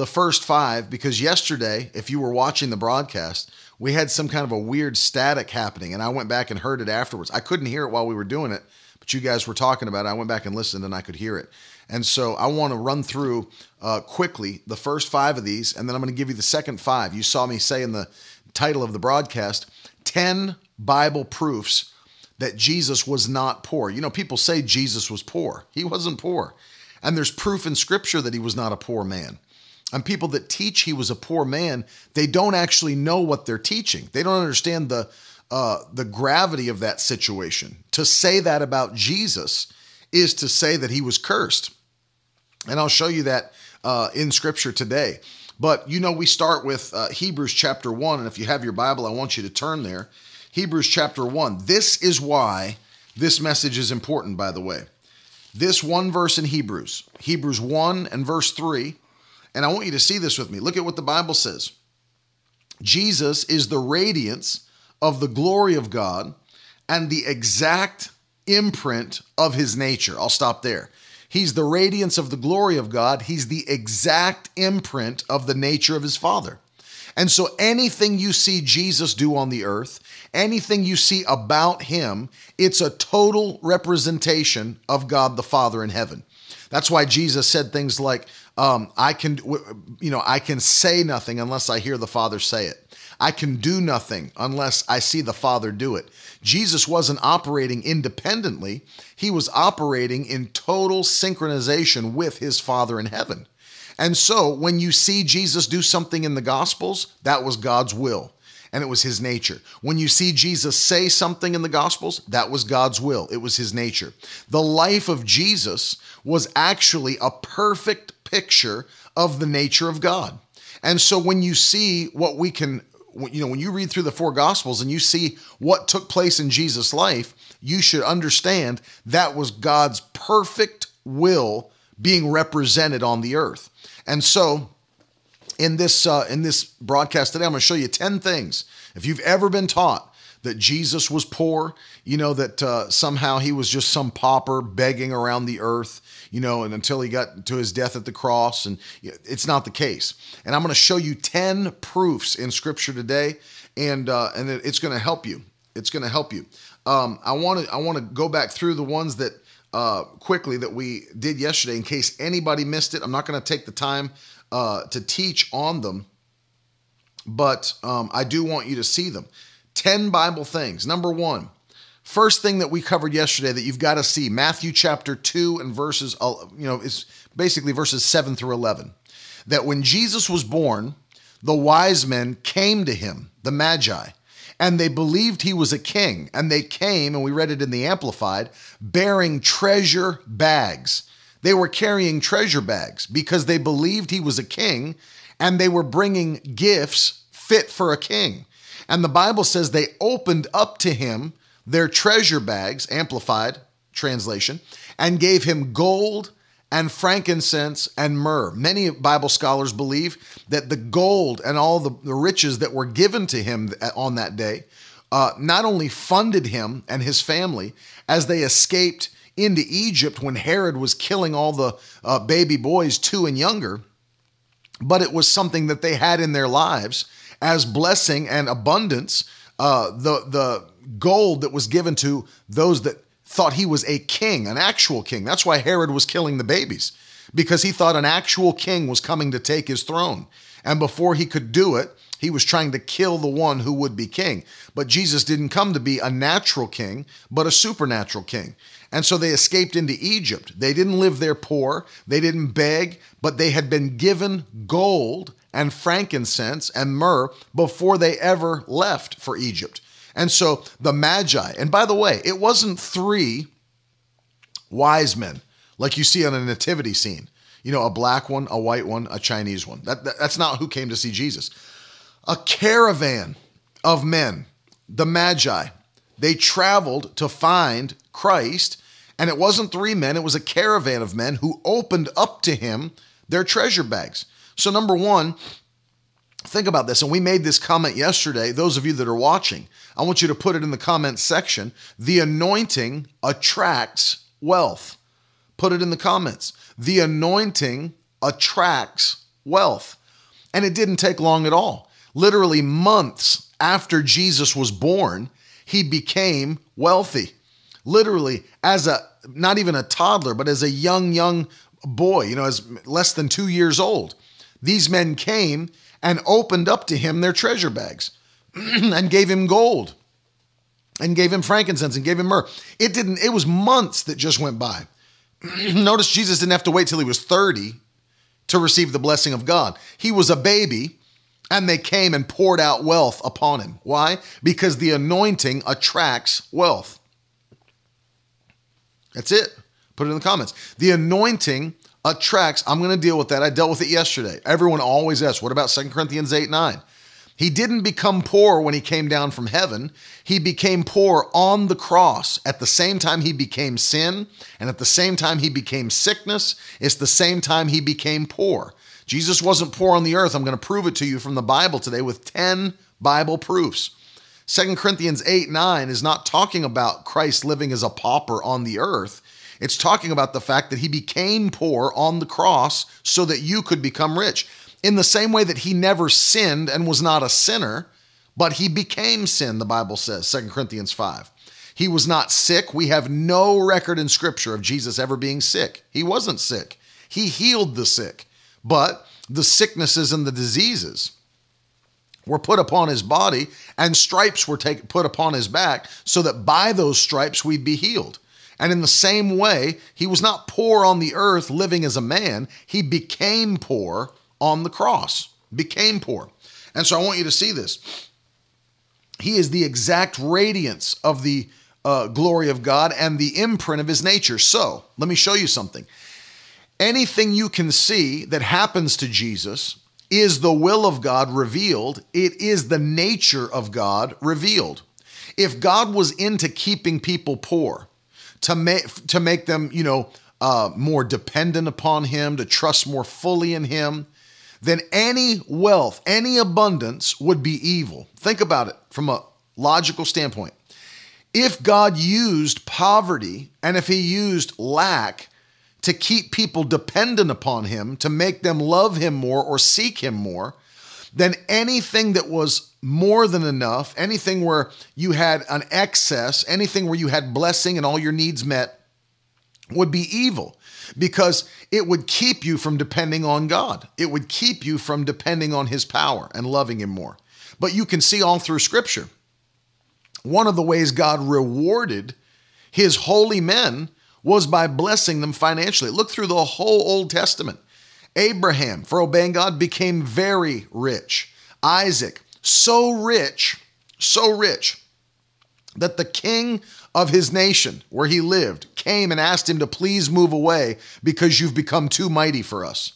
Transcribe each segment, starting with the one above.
the first five because yesterday, if you were watching the broadcast, we had some kind of a weird static happening, and I went back and heard it afterwards. I couldn't hear it while we were doing it, but you guys were talking about it. I went back and listened, and I could hear it. And so I want to run through uh, quickly the first five of these, and then I'm going to give you the second five. You saw me say in the title of the broadcast 10 Bible proofs that Jesus was not poor. You know, people say Jesus was poor, he wasn't poor. And there's proof in scripture that he was not a poor man. And people that teach he was a poor man, they don't actually know what they're teaching. They don't understand the uh, the gravity of that situation. To say that about Jesus is to say that he was cursed, and I'll show you that uh, in Scripture today. But you know, we start with uh, Hebrews chapter one, and if you have your Bible, I want you to turn there. Hebrews chapter one. This is why this message is important. By the way, this one verse in Hebrews, Hebrews one and verse three and I want you to see this with me. Look at what the Bible says Jesus is the radiance of the glory of God and the exact imprint of his nature. I'll stop there. He's the radiance of the glory of God, he's the exact imprint of the nature of his Father. And so anything you see Jesus do on the earth, anything you see about him, it's a total representation of God the Father in heaven. That's why Jesus said things like, um, I can, you know, I can say nothing unless I hear the Father say it. I can do nothing unless I see the Father do it. Jesus wasn't operating independently, he was operating in total synchronization with his Father in heaven. And so when you see Jesus do something in the Gospels, that was God's will and it was his nature. When you see Jesus say something in the Gospels, that was God's will, it was his nature. The life of Jesus was actually a perfect picture of the nature of God. And so when you see what we can, you know, when you read through the four gospels and you see what took place in Jesus' life, you should understand that was God's perfect will being represented on the earth. And so in this uh, in this broadcast today, I'm going to show you 10 things. If you've ever been taught that Jesus was poor, you know, that uh, somehow he was just some pauper begging around the earth, you know, and until he got to his death at the cross. And it's not the case. And I'm going to show you 10 proofs in scripture today, and, uh, and it's going to help you. It's going to help you. Um, I want to I want to go back through the ones that uh, quickly that we did yesterday in case anybody missed it. I'm not going to take the time uh, to teach on them, but um, I do want you to see them. 10 Bible things. Number one, first thing that we covered yesterday that you've got to see Matthew chapter 2 and verses, uh, you know, it's basically verses 7 through 11. That when Jesus was born, the wise men came to him, the Magi, and they believed he was a king. And they came, and we read it in the Amplified, bearing treasure bags. They were carrying treasure bags because they believed he was a king and they were bringing gifts fit for a king. And the Bible says they opened up to him their treasure bags, amplified translation, and gave him gold and frankincense and myrrh. Many Bible scholars believe that the gold and all the, the riches that were given to him on that day uh, not only funded him and his family as they escaped into Egypt when Herod was killing all the uh, baby boys, two and younger, but it was something that they had in their lives as blessing and abundance, uh, the the gold that was given to those that thought he was a king, an actual king. That's why Herod was killing the babies because he thought an actual king was coming to take his throne. And before he could do it, he was trying to kill the one who would be king. But Jesus didn't come to be a natural king, but a supernatural king. And so they escaped into Egypt. They didn't live there poor, they didn't beg, but they had been given gold and frankincense and myrrh before they ever left for Egypt. And so the Magi, and by the way, it wasn't three wise men like you see on a nativity scene. You know, a black one, a white one, a Chinese one. That, that that's not who came to see Jesus. a caravan of men, the Magi. They traveled to find Christ, and it wasn't three men, it was a caravan of men who opened up to him their treasure bags. So, number one, think about this. And we made this comment yesterday. Those of you that are watching, I want you to put it in the comments section. The anointing attracts wealth. Put it in the comments. The anointing attracts wealth. And it didn't take long at all. Literally months after Jesus was born, he became wealthy. Literally, as a not even a toddler, but as a young, young boy, you know, as less than two years old, these men came and opened up to him their treasure bags and gave him gold and gave him frankincense and gave him myrrh. It didn't, it was months that just went by. Notice Jesus didn't have to wait till he was 30 to receive the blessing of God. He was a baby and they came and poured out wealth upon him. Why? Because the anointing attracts wealth. That's it. Put it in the comments. The anointing attracts, I'm going to deal with that. I dealt with it yesterday. Everyone always asks, what about 2 Corinthians 8 9? He didn't become poor when he came down from heaven. He became poor on the cross. At the same time, he became sin, and at the same time, he became sickness. It's the same time he became poor. Jesus wasn't poor on the earth. I'm going to prove it to you from the Bible today with 10 Bible proofs. 2 Corinthians 8 9 is not talking about Christ living as a pauper on the earth. It's talking about the fact that he became poor on the cross so that you could become rich. In the same way that he never sinned and was not a sinner, but he became sin, the Bible says, 2 Corinthians 5. He was not sick. We have no record in Scripture of Jesus ever being sick. He wasn't sick. He healed the sick, but the sicknesses and the diseases were put upon his body, and stripes were take, put upon his back, so that by those stripes we'd be healed. And in the same way, he was not poor on the earth living as a man, he became poor on the cross, became poor. And so I want you to see this. He is the exact radiance of the uh, glory of God and the imprint of his nature. So let me show you something. Anything you can see that happens to Jesus is the will of God revealed, it is the nature of God revealed. If God was into keeping people poor, to make to make them, you know, uh, more dependent upon Him, to trust more fully in Him, then any wealth, any abundance would be evil. Think about it from a logical standpoint. If God used poverty and if He used lack to keep people dependent upon Him, to make them love Him more or seek Him more, then anything that was more than enough, anything where you had an excess, anything where you had blessing and all your needs met, would be evil because it would keep you from depending on God. It would keep you from depending on His power and loving Him more. But you can see all through Scripture, one of the ways God rewarded His holy men was by blessing them financially. Look through the whole Old Testament. Abraham, for obeying God, became very rich. Isaac, so rich, so rich, that the king of his nation, where he lived, came and asked him to please move away because you've become too mighty for us.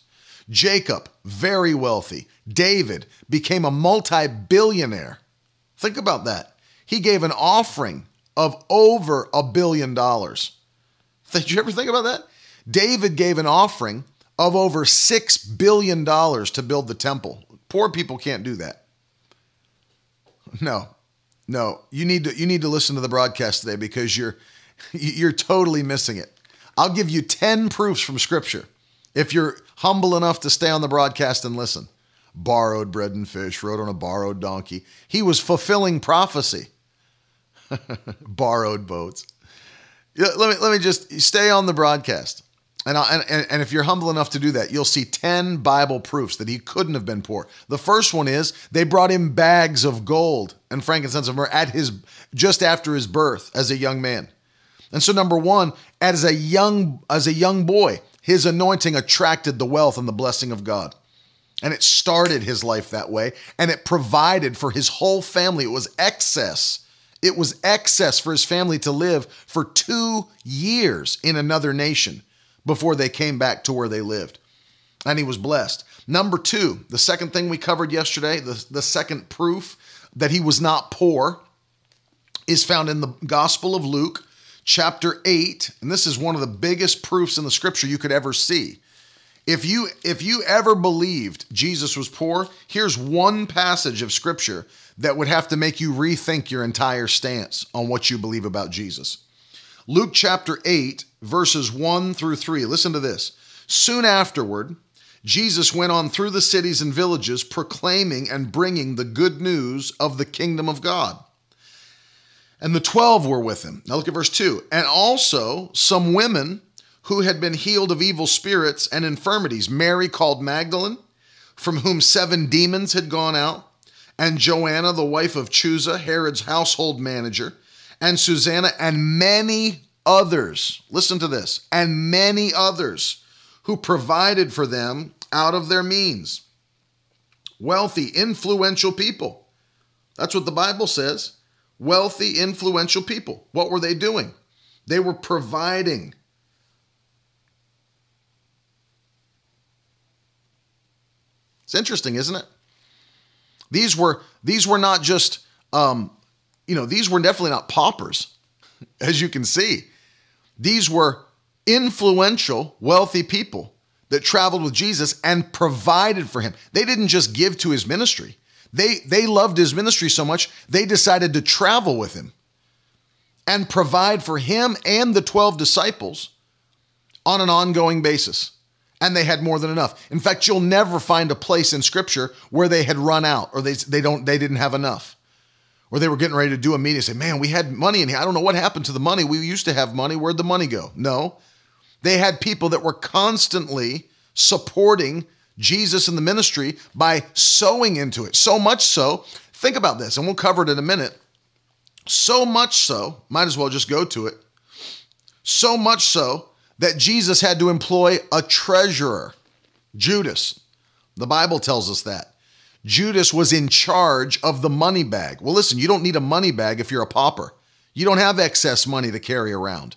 Jacob, very wealthy. David became a multi billionaire. Think about that. He gave an offering of over a billion dollars. Did you ever think about that? David gave an offering of over $6 billion to build the temple. Poor people can't do that. No, no, you need to you need to listen to the broadcast today because you're you're totally missing it. I'll give you 10 proofs from scripture if you're humble enough to stay on the broadcast and listen. Borrowed bread and fish, rode on a borrowed donkey. He was fulfilling prophecy. borrowed boats. Let me let me just stay on the broadcast. And, and, and if you're humble enough to do that, you'll see 10 Bible proofs that he couldn't have been poor. The first one is they brought him bags of gold and frankincense and myrrh at his just after his birth as a young man. And so number 1, as a young as a young boy, his anointing attracted the wealth and the blessing of God. And it started his life that way and it provided for his whole family. It was excess. It was excess for his family to live for 2 years in another nation before they came back to where they lived. and he was blessed. Number two, the second thing we covered yesterday, the, the second proof that he was not poor is found in the Gospel of Luke, chapter 8. And this is one of the biggest proofs in the scripture you could ever see. If you if you ever believed Jesus was poor, here's one passage of scripture that would have to make you rethink your entire stance on what you believe about Jesus. Luke chapter 8 verses 1 through 3. Listen to this. Soon afterward, Jesus went on through the cities and villages proclaiming and bringing the good news of the kingdom of God. And the 12 were with him. Now look at verse 2. And also some women who had been healed of evil spirits and infirmities Mary called Magdalene, from whom seven demons had gone out, and Joanna, the wife of Chuza, Herod's household manager, and Susanna, and many others. Listen to this and many others who provided for them out of their means. Wealthy, influential people. That's what the Bible says. Wealthy, influential people. What were they doing? They were providing It's interesting, isn't it? These were these were not just um, you know these were definitely not paupers, as you can see. These were influential, wealthy people that traveled with Jesus and provided for him. They didn't just give to his ministry. They they loved his ministry so much they decided to travel with him and provide for him and the 12 disciples on an ongoing basis and they had more than enough. In fact, you'll never find a place in scripture where they had run out or they, they don't they didn't have enough. Or they were getting ready to do a meeting and say, Man, we had money in here. I don't know what happened to the money. We used to have money. Where'd the money go? No. They had people that were constantly supporting Jesus in the ministry by sowing into it. So much so, think about this, and we'll cover it in a minute. So much so, might as well just go to it. So much so that Jesus had to employ a treasurer, Judas. The Bible tells us that. Judas was in charge of the money bag. Well, listen, you don't need a money bag if you're a pauper. You don't have excess money to carry around.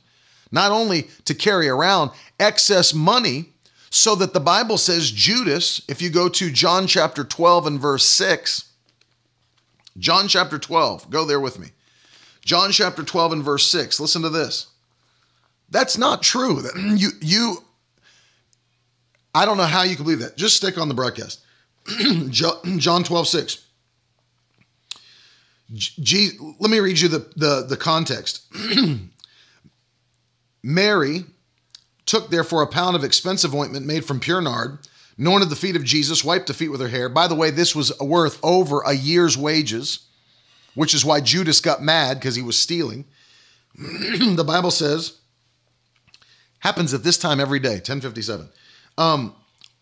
Not only to carry around excess money, so that the Bible says Judas, if you go to John chapter 12 and verse 6, John chapter 12, go there with me. John chapter 12 and verse 6, listen to this. That's not true. You you I don't know how you can believe that. Just stick on the broadcast. John 12, 6. G, let me read you the, the, the context. Mary took therefore a pound of expensive ointment made from pure nard, anointed the feet of Jesus, wiped the feet with her hair. By the way, this was worth over a year's wages, which is why Judas got mad because he was stealing. the Bible says, Happens at this time every day, 1057. Um,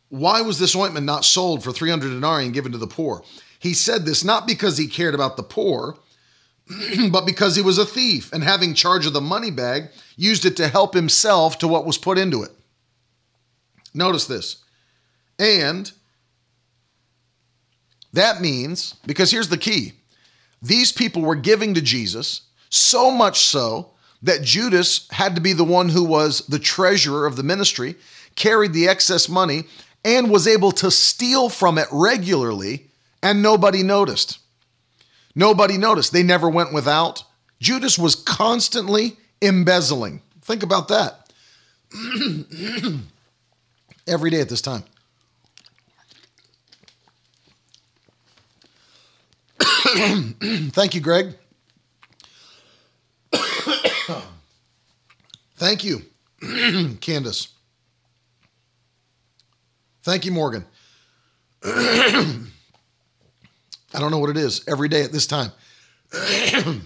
why was this ointment not sold for 300 denarii and given to the poor? He said this not because he cared about the poor, but because he was a thief and having charge of the money bag, used it to help himself to what was put into it. Notice this. And that means, because here's the key these people were giving to Jesus, so much so that Judas had to be the one who was the treasurer of the ministry, carried the excess money, and was able to steal from it regularly, and nobody noticed. Nobody noticed. They never went without. Judas was constantly embezzling. Think about that. Every day at this time. Thank you, Greg. Thank you, Candace. Thank you, Morgan. I don't know what it is every day at this time.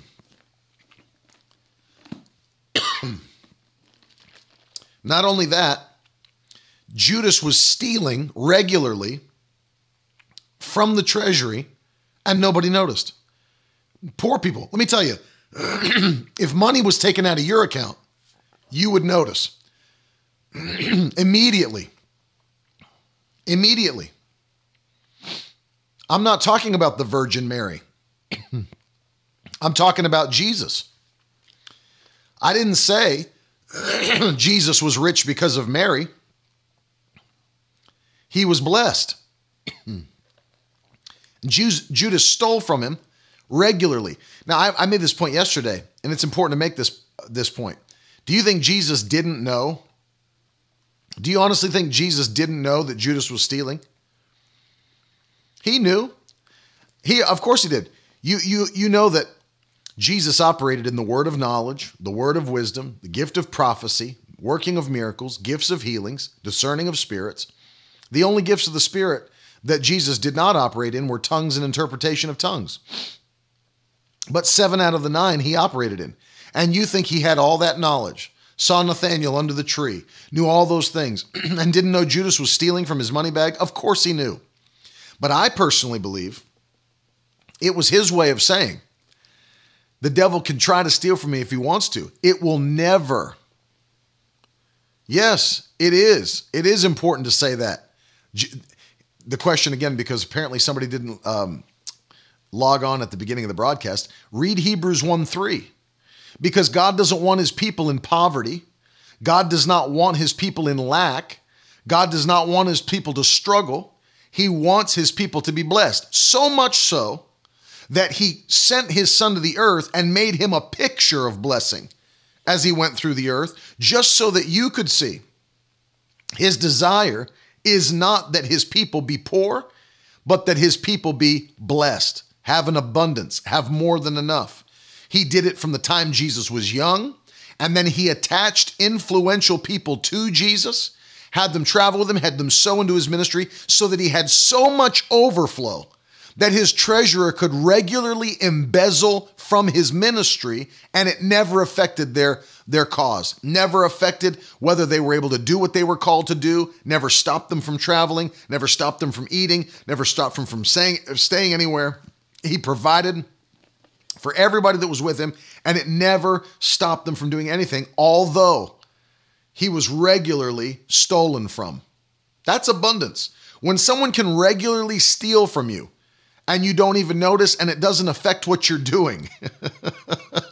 Not only that, Judas was stealing regularly from the treasury and nobody noticed. Poor people, let me tell you, if money was taken out of your account, you would notice immediately. Immediately. I'm not talking about the Virgin Mary. I'm talking about Jesus. I didn't say Jesus was rich because of Mary. he was blessed. Judas stole from him regularly. Now, I, I made this point yesterday, and it's important to make this this point. Do you think Jesus didn't know? Do you honestly think Jesus didn't know that Judas was stealing? He knew. He, of course, he did. You, you, you know that Jesus operated in the word of knowledge, the word of wisdom, the gift of prophecy, working of miracles, gifts of healings, discerning of spirits. The only gifts of the Spirit that Jesus did not operate in were tongues and interpretation of tongues. But seven out of the nine he operated in. And you think he had all that knowledge, saw Nathanael under the tree, knew all those things, and didn't know Judas was stealing from his money bag? Of course he knew. But I personally believe it was his way of saying, the devil can try to steal from me if he wants to. It will never. Yes, it is. It is important to say that. The question again, because apparently somebody didn't um, log on at the beginning of the broadcast, read Hebrews 1 3. Because God doesn't want his people in poverty. God does not want his people in lack. God does not want his people to struggle. He wants his people to be blessed. So much so that he sent his son to the earth and made him a picture of blessing as he went through the earth, just so that you could see. His desire is not that his people be poor, but that his people be blessed, have an abundance, have more than enough. He did it from the time Jesus was young, and then he attached influential people to Jesus, had them travel with him, had them sow into his ministry, so that he had so much overflow that his treasurer could regularly embezzle from his ministry and it never affected their their cause. Never affected whether they were able to do what they were called to do. Never stopped them from traveling. Never stopped them from eating. Never stopped them from saying, staying anywhere. He provided for everybody that was with him and it never stopped them from doing anything although he was regularly stolen from that's abundance when someone can regularly steal from you and you don't even notice and it doesn't affect what you're doing,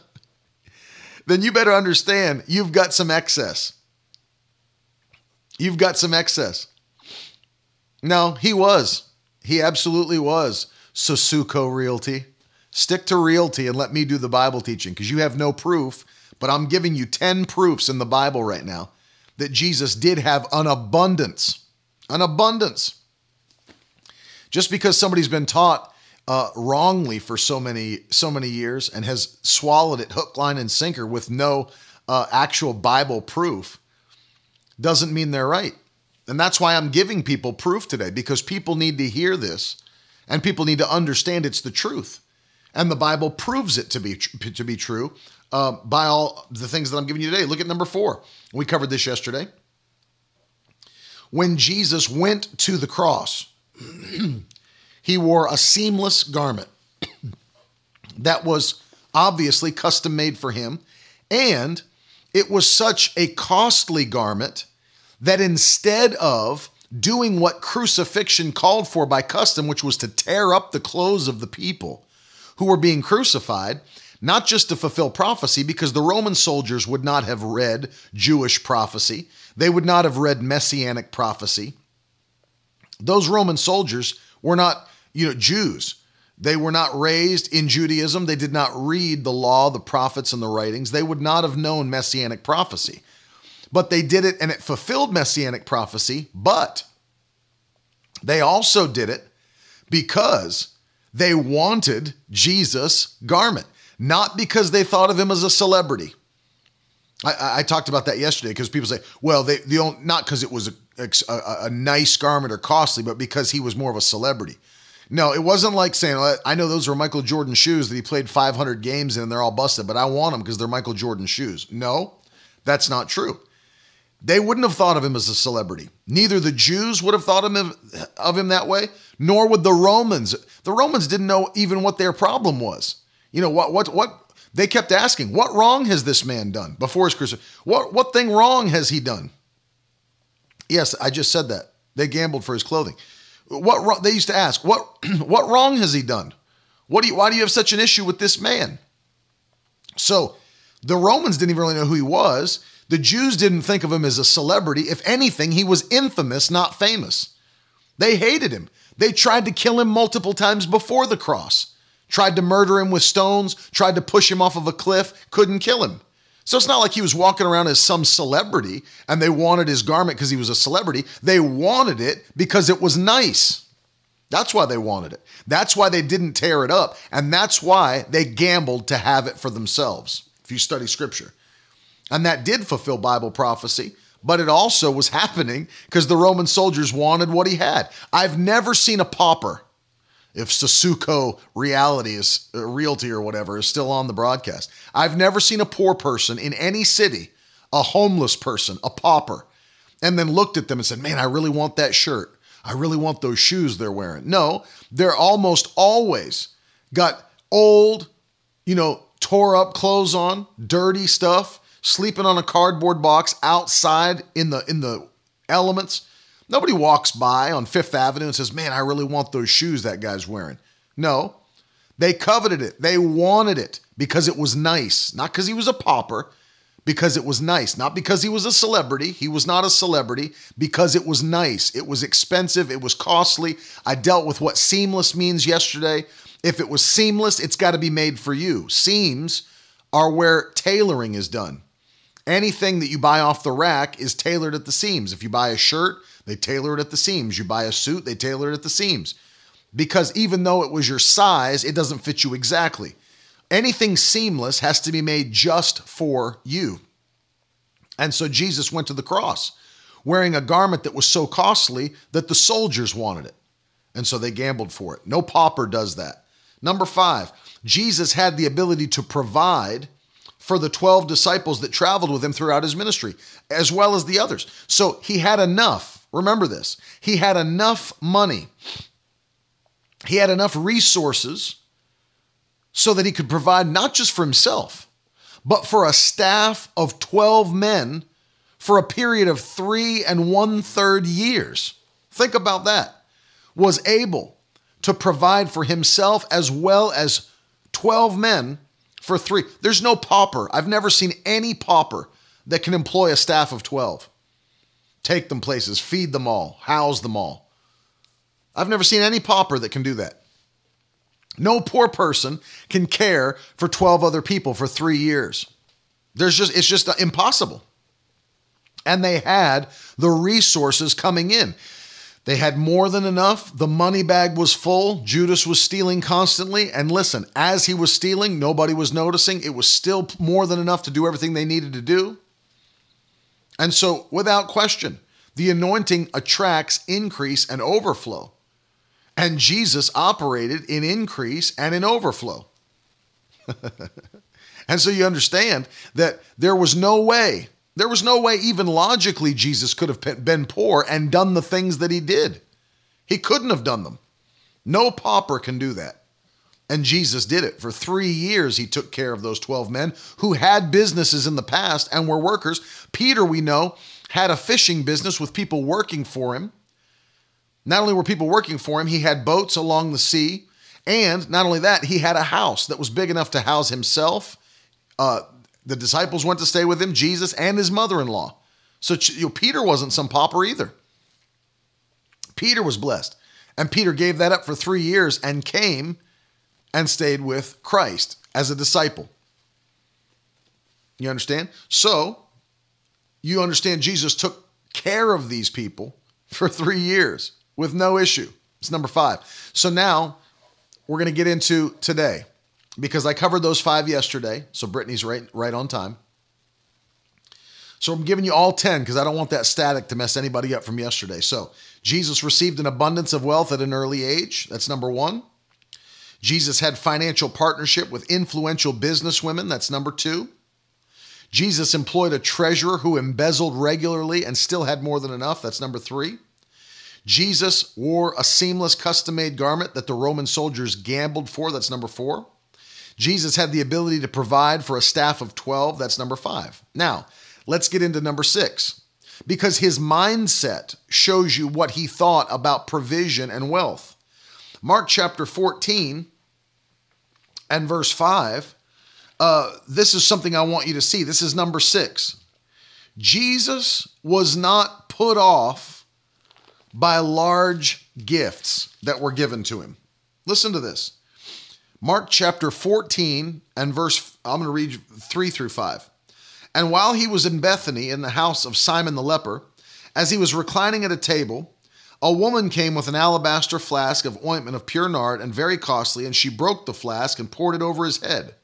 then you better understand you've got some excess. You've got some excess. No, he was. He absolutely was. Susuko Realty. Stick to realty and let me do the Bible teaching because you have no proof, but I'm giving you 10 proofs in the Bible right now that Jesus did have an abundance. An abundance. Just because somebody's been taught uh, wrongly for so many so many years and has swallowed it hook, line, and sinker with no uh, actual Bible proof, doesn't mean they're right. And that's why I'm giving people proof today because people need to hear this, and people need to understand it's the truth, and the Bible proves it to be to be true uh, by all the things that I'm giving you today. Look at number four. We covered this yesterday. When Jesus went to the cross. he wore a seamless garment that was obviously custom made for him. And it was such a costly garment that instead of doing what crucifixion called for by custom, which was to tear up the clothes of the people who were being crucified, not just to fulfill prophecy, because the Roman soldiers would not have read Jewish prophecy, they would not have read messianic prophecy. Those Roman soldiers were not you know, Jews. They were not raised in Judaism. They did not read the law, the prophets, and the writings. They would not have known messianic prophecy. But they did it and it fulfilled messianic prophecy, but they also did it because they wanted Jesus' garment, not because they thought of him as a celebrity. I, I talked about that yesterday because people say, well, they, they don't, not because it was a, a, a nice garment or costly, but because he was more of a celebrity. No, it wasn't like saying, I know those were Michael Jordan shoes that he played 500 games in and they're all busted, but I want them because they're Michael Jordan shoes. No, that's not true. They wouldn't have thought of him as a celebrity. Neither the Jews would have thought of him, of him that way, nor would the Romans. The Romans didn't know even what their problem was. You know, what, what, what, they kept asking, what wrong has this man done before his crucifixion? What, what thing wrong has he done? Yes, I just said that. They gambled for his clothing. What they used to ask, what what wrong has he done? What do you, why do you have such an issue with this man? So the Romans didn't even really know who he was. The Jews didn't think of him as a celebrity. If anything, he was infamous, not famous. They hated him. They tried to kill him multiple times before the cross, tried to murder him with stones, tried to push him off of a cliff, couldn't kill him. So it's not like he was walking around as some celebrity and they wanted his garment because he was a celebrity. They wanted it because it was nice. That's why they wanted it. That's why they didn't tear it up. And that's why they gambled to have it for themselves, if you study scripture. And that did fulfill Bible prophecy, but it also was happening because the Roman soldiers wanted what he had. I've never seen a pauper, if Sasuko reality is uh, realty or whatever is still on the broadcast. I've never seen a poor person in any city, a homeless person, a pauper, and then looked at them and said, Man, I really want that shirt. I really want those shoes they're wearing. No, they're almost always got old, you know, tore up clothes on, dirty stuff, sleeping on a cardboard box outside in the in the elements. Nobody walks by on Fifth Avenue and says, "Man, I really want those shoes that guy's wearing." No. They coveted it. They wanted it because it was nice, not because he was a pauper, because it was nice, not because he was a celebrity. He was not a celebrity because it was nice. It was expensive, it was costly. I dealt with what seamless means yesterday. If it was seamless, it's got to be made for you. Seams are where tailoring is done. Anything that you buy off the rack is tailored at the seams. If you buy a shirt, they tailor it at the seams. You buy a suit, they tailor it at the seams. Because even though it was your size, it doesn't fit you exactly. Anything seamless has to be made just for you. And so Jesus went to the cross wearing a garment that was so costly that the soldiers wanted it. And so they gambled for it. No pauper does that. Number five, Jesus had the ability to provide for the 12 disciples that traveled with him throughout his ministry, as well as the others. So he had enough. Remember this. He had enough money. He had enough resources so that he could provide not just for himself, but for a staff of 12 men for a period of three and one third years. Think about that. Was able to provide for himself as well as 12 men for three. There's no pauper. I've never seen any pauper that can employ a staff of 12. Take them places, feed them all, house them all. I've never seen any pauper that can do that. No poor person can care for 12 other people for 3 years. There's just it's just impossible. And they had the resources coming in. They had more than enough. The money bag was full. Judas was stealing constantly. And listen, as he was stealing, nobody was noticing. It was still more than enough to do everything they needed to do. And so, without question, the anointing attracts increase and overflow. And Jesus operated in increase and in overflow. and so you understand that there was no way there was no way, even logically, Jesus could have been poor and done the things that he did. He couldn't have done them. No pauper can do that. And Jesus did it. For three years, he took care of those 12 men who had businesses in the past and were workers. Peter, we know, had a fishing business with people working for him. Not only were people working for him, he had boats along the sea. And not only that, he had a house that was big enough to house himself, uh, the disciples went to stay with him, Jesus and his mother in law. So you know, Peter wasn't some pauper either. Peter was blessed. And Peter gave that up for three years and came and stayed with Christ as a disciple. You understand? So you understand Jesus took care of these people for three years with no issue. It's number five. So now we're going to get into today because I covered those five yesterday. So Brittany's right right on time. So I'm giving you all 10 because I don't want that static to mess anybody up from yesterday. So Jesus received an abundance of wealth at an early age. That's number one. Jesus had financial partnership with influential businesswomen. That's number two. Jesus employed a treasurer who embezzled regularly and still had more than enough. That's number three. Jesus wore a seamless custom made garment that the Roman soldiers gambled for. That's number four. Jesus had the ability to provide for a staff of 12. That's number five. Now, let's get into number six because his mindset shows you what he thought about provision and wealth. Mark chapter 14 and verse 5, uh, this is something I want you to see. This is number six. Jesus was not put off by large gifts that were given to him. Listen to this. Mark chapter 14 and verse, I'm going to read 3 through 5. And while he was in Bethany in the house of Simon the leper, as he was reclining at a table, a woman came with an alabaster flask of ointment of pure nard and very costly, and she broke the flask and poured it over his head.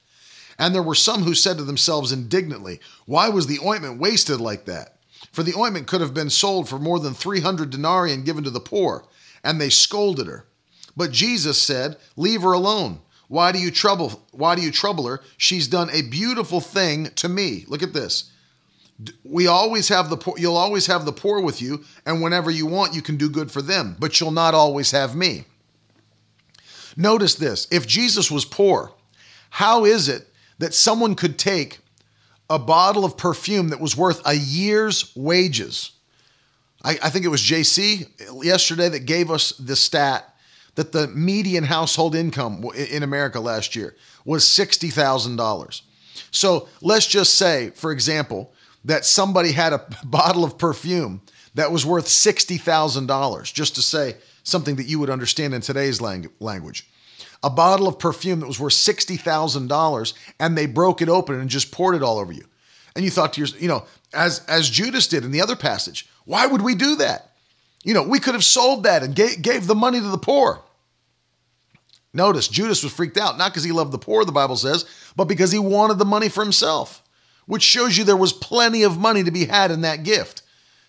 And there were some who said to themselves indignantly, Why was the ointment wasted like that? For the ointment could have been sold for more than 300 denarii and given to the poor. And they scolded her. But Jesus said, Leave her alone. Why do you trouble why do you trouble her? She's done a beautiful thing to me. Look at this. We always have the poor, you'll always have the poor with you, and whenever you want, you can do good for them, but you'll not always have me. Notice this if Jesus was poor, how is it that someone could take a bottle of perfume that was worth a year's wages? I, I think it was JC yesterday that gave us the stat that the median household income in America last year was $60,000. So let's just say, for example, that somebody had a bottle of perfume that was worth $60,000, just to say something that you would understand in today's language. A bottle of perfume that was worth $60,000 and they broke it open and just poured it all over you. And you thought to yourself, you know, as, as Judas did in the other passage, why would we do that? You know, we could have sold that and gave, gave the money to the poor. Notice Judas was freaked out, not because he loved the poor, the Bible says, but because he wanted the money for himself, which shows you there was plenty of money to be had in that gift.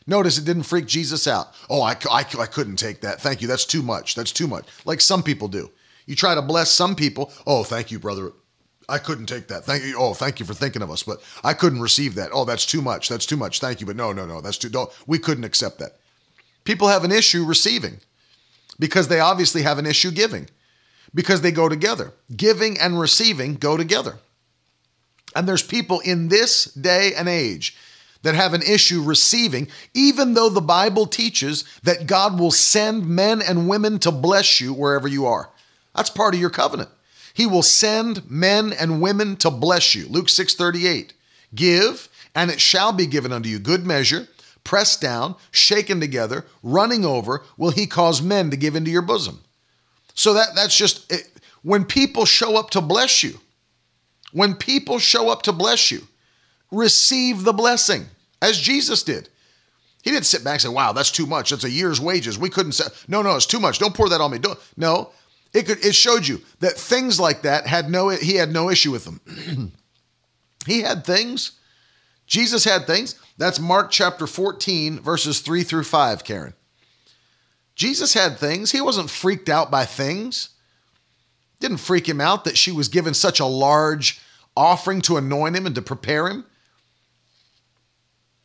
Notice it didn't freak Jesus out. Oh, I, I, I couldn't take that. Thank you. That's too much. That's too much. Like some people do. You try to bless some people. Oh, thank you, brother. I couldn't take that. Thank you. Oh, thank you for thinking of us, but I couldn't receive that. Oh, that's too much. That's too much. Thank you, but no, no, no. That's too. Don't. We couldn't accept that. People have an issue receiving because they obviously have an issue giving because they go together. Giving and receiving go together. And there's people in this day and age that have an issue receiving, even though the Bible teaches that God will send men and women to bless you wherever you are. That's part of your covenant. He will send men and women to bless you. Luke 6:38. Give, and it shall be given unto you good measure, pressed down, shaken together, running over, will he cause men to give into your bosom. So that that's just it. when people show up to bless you. When people show up to bless you, receive the blessing as Jesus did. He didn't sit back and say, "Wow, that's too much. That's a year's wages. We couldn't say no, no, it's too much. Don't pour that on me." Don't no. It could it showed you that things like that had no he had no issue with them. he had things. Jesus had things. That's Mark chapter 14, verses 3 through 5, Karen. Jesus had things. He wasn't freaked out by things. Didn't freak him out that she was given such a large offering to anoint him and to prepare him.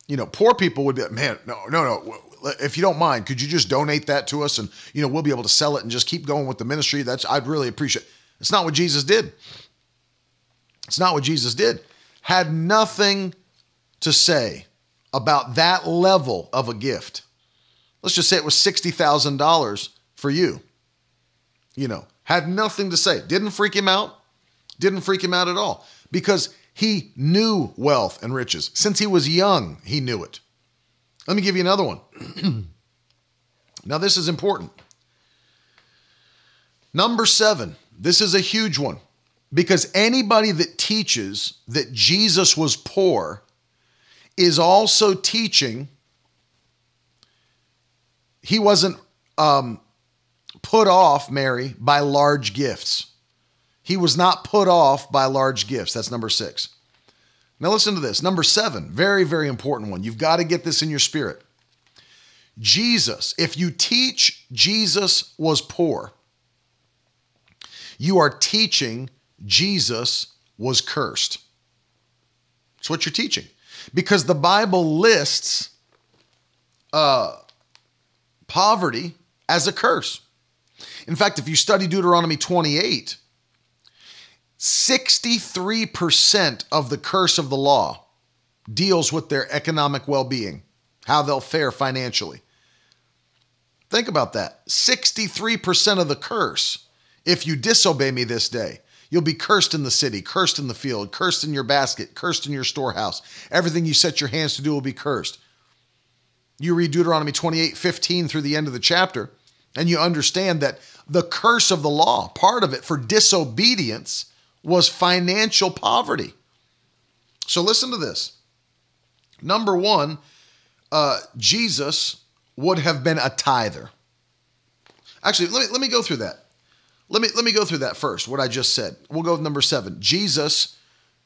You know, poor people would be, man, no, no, no. If you don't mind, could you just donate that to us and, you know, we'll be able to sell it and just keep going with the ministry? That's, I'd really appreciate. It's not what Jesus did. It's not what Jesus did. Had nothing to say about that level of a gift. Let's just say it was $60,000 for you. You know, had nothing to say. Didn't freak him out. Didn't freak him out at all because he knew wealth and riches. Since he was young, he knew it. Let me give you another one. now, this is important. Number seven, this is a huge one because anybody that teaches that Jesus was poor is also teaching he wasn't um, put off, Mary, by large gifts. He was not put off by large gifts. That's number six. Now, listen to this. Number seven, very, very important one. You've got to get this in your spirit. Jesus, if you teach Jesus was poor, you are teaching Jesus was cursed. It's what you're teaching because the Bible lists uh, poverty as a curse. In fact, if you study Deuteronomy 28, 63% of the curse of the law deals with their economic well being, how they'll fare financially. Think about that 63% of the curse. If you disobey me this day, You'll be cursed in the city, cursed in the field, cursed in your basket, cursed in your storehouse. Everything you set your hands to do will be cursed. You read Deuteronomy 28 15 through the end of the chapter, and you understand that the curse of the law, part of it for disobedience, was financial poverty. So listen to this. Number one, uh, Jesus would have been a tither. Actually, let me let me go through that. Let me let me go through that first. What I just said. We'll go with number seven. Jesus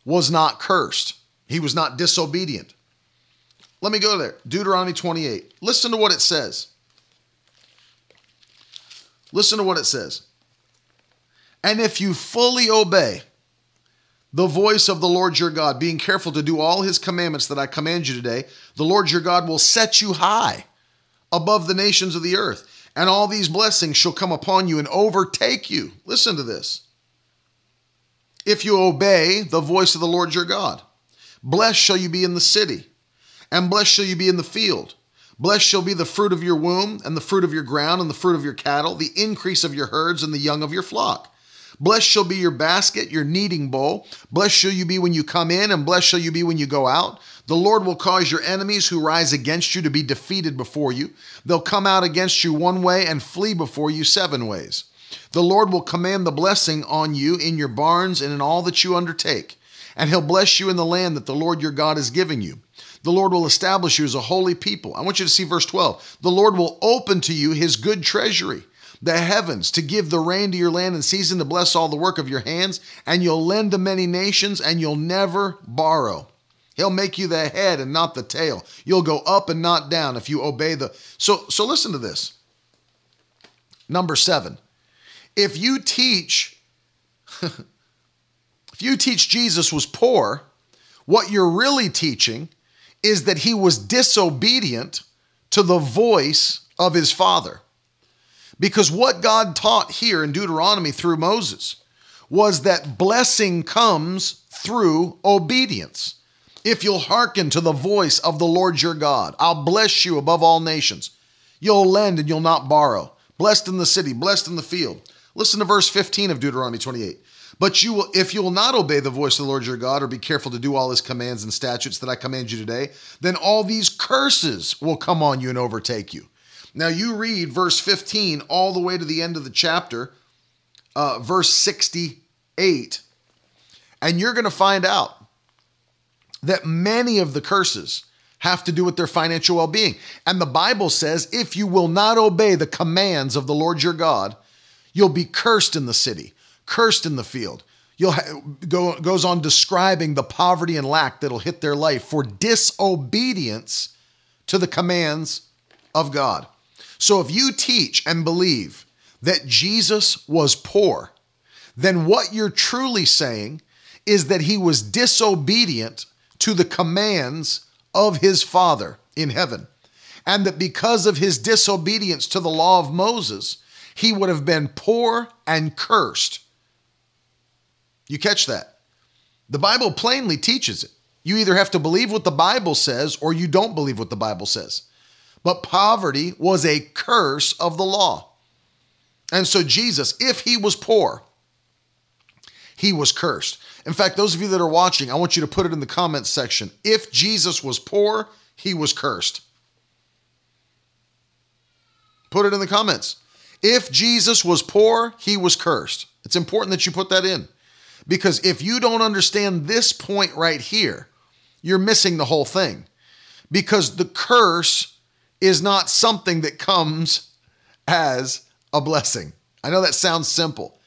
was not cursed. He was not disobedient. Let me go there. Deuteronomy 28. Listen to what it says. Listen to what it says. And if you fully obey the voice of the Lord your God, being careful to do all his commandments that I command you today, the Lord your God will set you high above the nations of the earth and all these blessings shall come upon you and overtake you. Listen to this. If you obey the voice of the Lord your God, blessed shall you be in the city, and blessed shall you be in the field. Blessed shall be the fruit of your womb, and the fruit of your ground, and the fruit of your cattle, the increase of your herds, and the young of your flock. Blessed shall be your basket, your kneading bowl. Blessed shall you be when you come in, and blessed shall you be when you go out. The Lord will cause your enemies who rise against you to be defeated before you. They'll come out against you one way and flee before you seven ways. The Lord will command the blessing on you in your barns and in all that you undertake, and he'll bless you in the land that the Lord your God is giving you. The Lord will establish you as a holy people. I want you to see verse 12. The Lord will open to you his good treasury the heavens to give the rain to your land and season to bless all the work of your hands, and you'll lend to many nations, and you'll never borrow. He'll make you the head and not the tail. You'll go up and not down if you obey the. So, so listen to this. Number seven, if you teach, if you teach Jesus was poor, what you're really teaching is that he was disobedient to the voice of his father. Because what God taught here in Deuteronomy through Moses was that blessing comes through obedience. If you'll hearken to the voice of the Lord your God, I'll bless you above all nations. You'll lend and you'll not borrow. Blessed in the city, blessed in the field. Listen to verse 15 of Deuteronomy 28. But you will, if you will not obey the voice of the Lord your God, or be careful to do all his commands and statutes that I command you today, then all these curses will come on you and overtake you. Now you read verse 15 all the way to the end of the chapter, uh, verse 68, and you're going to find out that many of the curses have to do with their financial well being. And the Bible says if you will not obey the commands of the Lord your God, you'll be cursed in the city, cursed in the field. You'll ha- go goes on describing the poverty and lack that'll hit their life for disobedience to the commands of God. So if you teach and believe that Jesus was poor, then what you're truly saying is that he was disobedient to the commands of his Father in heaven. And that because of his disobedience to the law of Moses, he would have been poor and cursed. You catch that? The Bible plainly teaches it. You either have to believe what the Bible says or you don't believe what the Bible says but poverty was a curse of the law. And so, Jesus, if he was poor, he was cursed. In fact, those of you that are watching, I want you to put it in the comments section. If Jesus was poor, he was cursed. Put it in the comments. If Jesus was poor, he was cursed. It's important that you put that in because if you don't understand this point right here, you're missing the whole thing. Because the curse is not something that comes as a blessing. I know that sounds simple,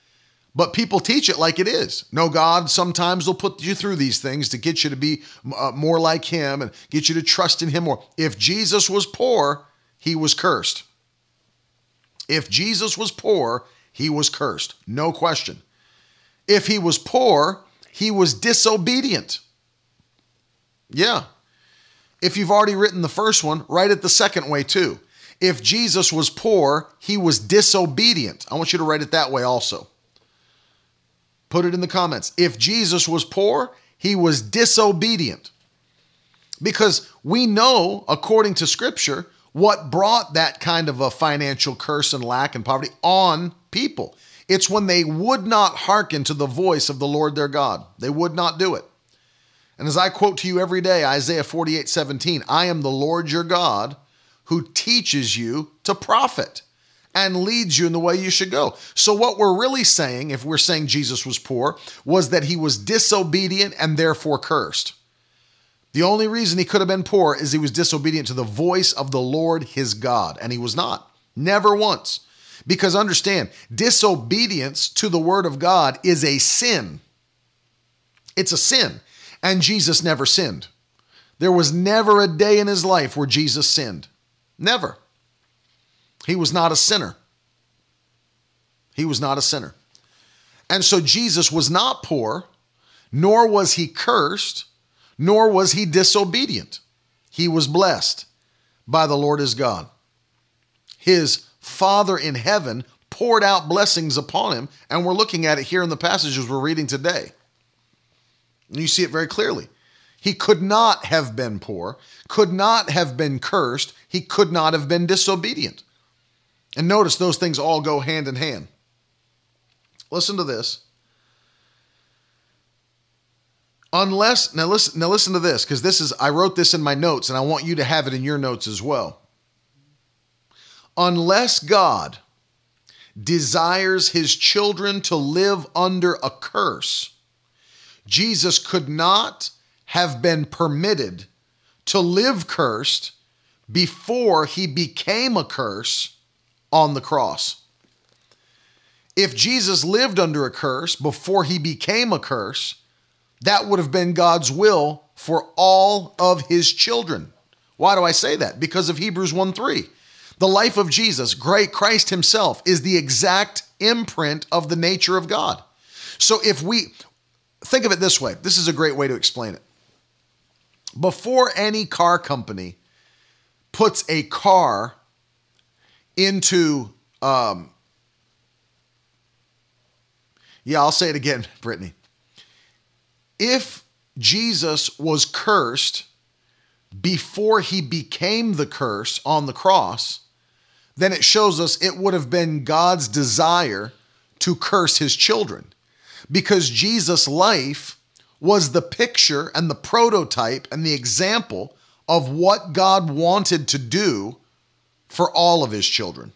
but people teach it like it is. No, God sometimes will put you through these things to get you to be uh, more like Him and get you to trust in Him more. If Jesus was poor, He was cursed. If Jesus was poor, He was cursed. No question. If He was poor, He was disobedient. Yeah, if you've already written the first one, write it the second way too. If Jesus was poor, he was disobedient. I want you to write it that way also. Put it in the comments. If Jesus was poor, he was disobedient. Because we know, according to scripture, what brought that kind of a financial curse and lack and poverty on people. It's when they would not hearken to the voice of the Lord their God. They would not do it. And as I quote to you every day, Isaiah 48 17, I am the Lord your God who teaches you to profit and leads you in the way you should go. So, what we're really saying, if we're saying Jesus was poor, was that he was disobedient and therefore cursed. The only reason he could have been poor is he was disobedient to the voice of the Lord his God, and he was not. Never once. Because understand, disobedience to the word of God is a sin. It's a sin. And Jesus never sinned. There was never a day in his life where Jesus sinned. Never. He was not a sinner. He was not a sinner. And so Jesus was not poor, nor was he cursed, nor was he disobedient. He was blessed by the Lord his God. His Father in heaven poured out blessings upon him, and we're looking at it here in the passages we're reading today. And you see it very clearly. He could not have been poor, could not have been cursed, he could not have been disobedient. And notice those things all go hand in hand. Listen to this. Unless now listen now listen to this because this is I wrote this in my notes and I want you to have it in your notes as well. Unless God desires his children to live under a curse, Jesus could not have been permitted to live cursed before he became a curse on the cross. If Jesus lived under a curse before he became a curse, that would have been God's will for all of his children. Why do I say that? Because of Hebrews 1 3. The life of Jesus, great Christ himself, is the exact imprint of the nature of God. So if we think of it this way, this is a great way to explain it. Before any car company puts a car into um, yeah, I'll say it again, Brittany. If Jesus was cursed before he became the curse on the cross, then it shows us it would have been God's desire to curse his children because Jesus' life was the picture and the prototype and the example of what God wanted to do for all of his children.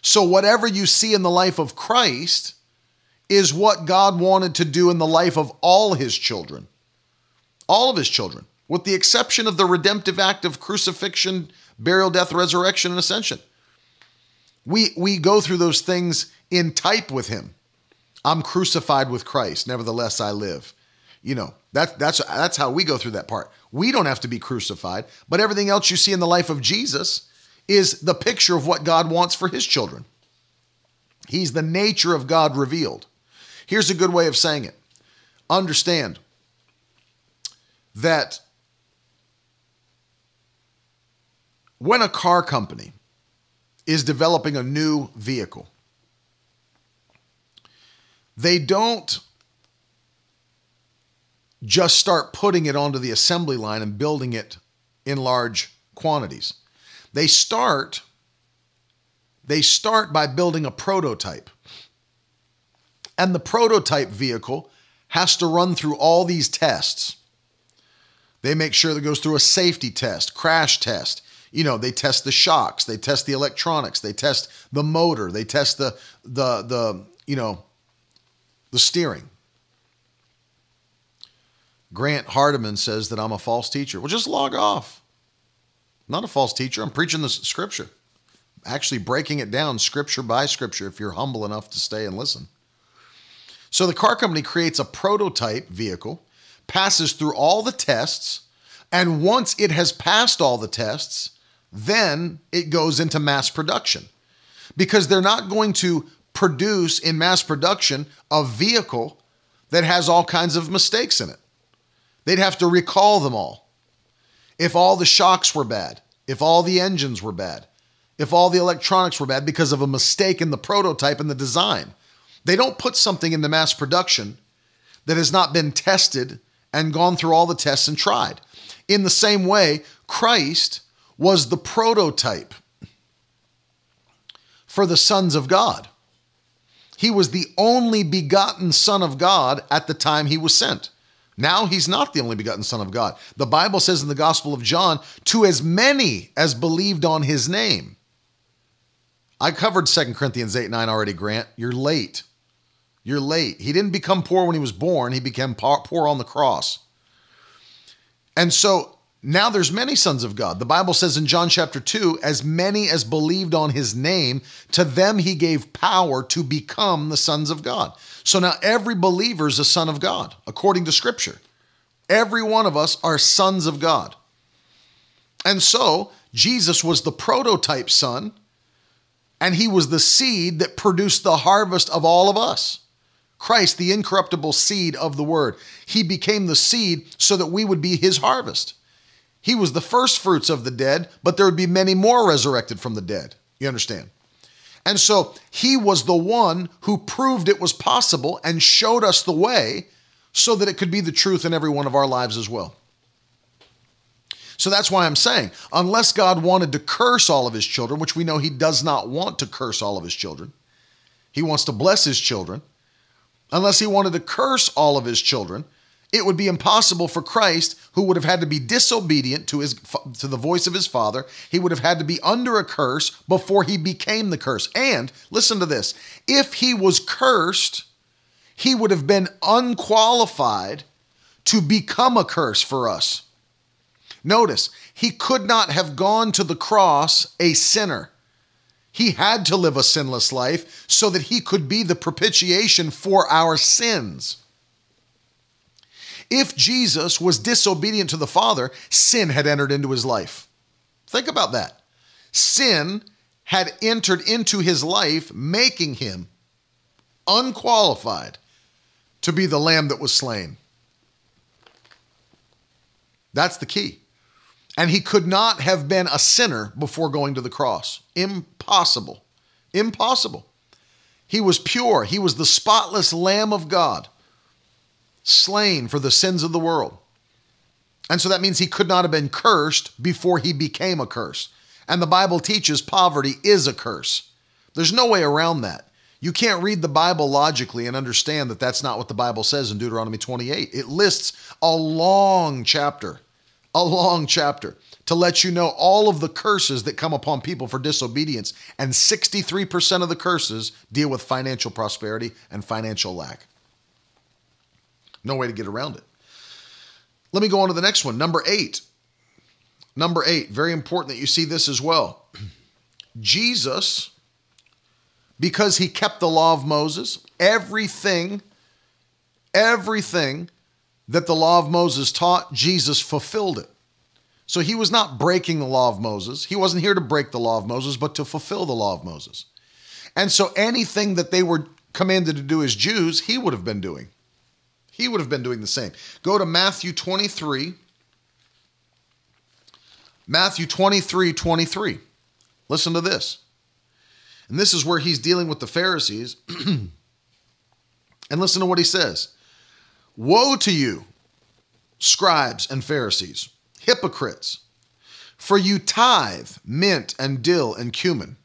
So, whatever you see in the life of Christ is what God wanted to do in the life of all his children. All of his children, with the exception of the redemptive act of crucifixion, burial, death, resurrection, and ascension. We, we go through those things in type with him. I'm crucified with Christ, nevertheless I live. You know, that, that's, that's how we go through that part. We don't have to be crucified, but everything else you see in the life of Jesus is the picture of what God wants for his children. He's the nature of God revealed. Here's a good way of saying it understand that when a car company is developing a new vehicle, they don't just start putting it onto the assembly line and building it in large quantities. They start they start by building a prototype. And the prototype vehicle has to run through all these tests. They make sure that goes through a safety test, crash test. You know, they test the shocks, they test the electronics, they test the motor, they test the the the, you know, the steering. Grant Hardiman says that I'm a false teacher. Well, just log off. I'm not a false teacher. I'm preaching the scripture, actually breaking it down scripture by scripture if you're humble enough to stay and listen. So the car company creates a prototype vehicle, passes through all the tests, and once it has passed all the tests, then it goes into mass production. Because they're not going to produce in mass production a vehicle that has all kinds of mistakes in it. They'd have to recall them all. If all the shocks were bad, if all the engines were bad, if all the electronics were bad because of a mistake in the prototype and the design, they don't put something into mass production that has not been tested and gone through all the tests and tried. In the same way, Christ was the prototype for the sons of God. He was the only begotten Son of God at the time he was sent. Now he's not the only begotten Son of God. The Bible says in the Gospel of John, to as many as believed on his name. I covered 2 Corinthians 8 9 already, Grant. You're late. You're late. He didn't become poor when he was born, he became poor on the cross. And so now there's many sons of God. The Bible says in John chapter 2, as many as believed on his name, to them he gave power to become the sons of God. So now every believer is a son of God, according to Scripture. Every one of us are sons of God. And so Jesus was the prototype son, and he was the seed that produced the harvest of all of us. Christ, the incorruptible seed of the word. He became the seed so that we would be his harvest. He was the first fruits of the dead, but there would be many more resurrected from the dead. You understand? And so he was the one who proved it was possible and showed us the way so that it could be the truth in every one of our lives as well. So that's why I'm saying, unless God wanted to curse all of his children, which we know he does not want to curse all of his children, he wants to bless his children. Unless he wanted to curse all of his children, it would be impossible for Christ, who would have had to be disobedient to his to the voice of his father, he would have had to be under a curse before he became the curse. And listen to this, if he was cursed, he would have been unqualified to become a curse for us. Notice, he could not have gone to the cross a sinner. He had to live a sinless life so that he could be the propitiation for our sins. If Jesus was disobedient to the Father, sin had entered into his life. Think about that. Sin had entered into his life, making him unqualified to be the lamb that was slain. That's the key. And he could not have been a sinner before going to the cross. Impossible. Impossible. He was pure. He was the spotless Lamb of God slain for the sins of the world. And so that means he could not have been cursed before he became a curse. And the Bible teaches poverty is a curse. There's no way around that. You can't read the Bible logically and understand that that's not what the Bible says in Deuteronomy 28. It lists a long chapter, a long chapter to let you know all of the curses that come upon people for disobedience. And 63% of the curses deal with financial prosperity and financial lack. No way to get around it. Let me go on to the next one. Number eight. Number eight, very important that you see this as well. Jesus, because he kept the law of Moses, everything, everything that the law of Moses taught, Jesus fulfilled it. So he was not breaking the law of Moses. He wasn't here to break the law of Moses, but to fulfill the law of Moses. And so anything that they were commanded to do as Jews, he would have been doing. He would have been doing the same. Go to Matthew 23. Matthew 23 23. Listen to this. And this is where he's dealing with the Pharisees. and listen to what he says Woe to you, scribes and Pharisees, hypocrites, for you tithe mint and dill and cumin,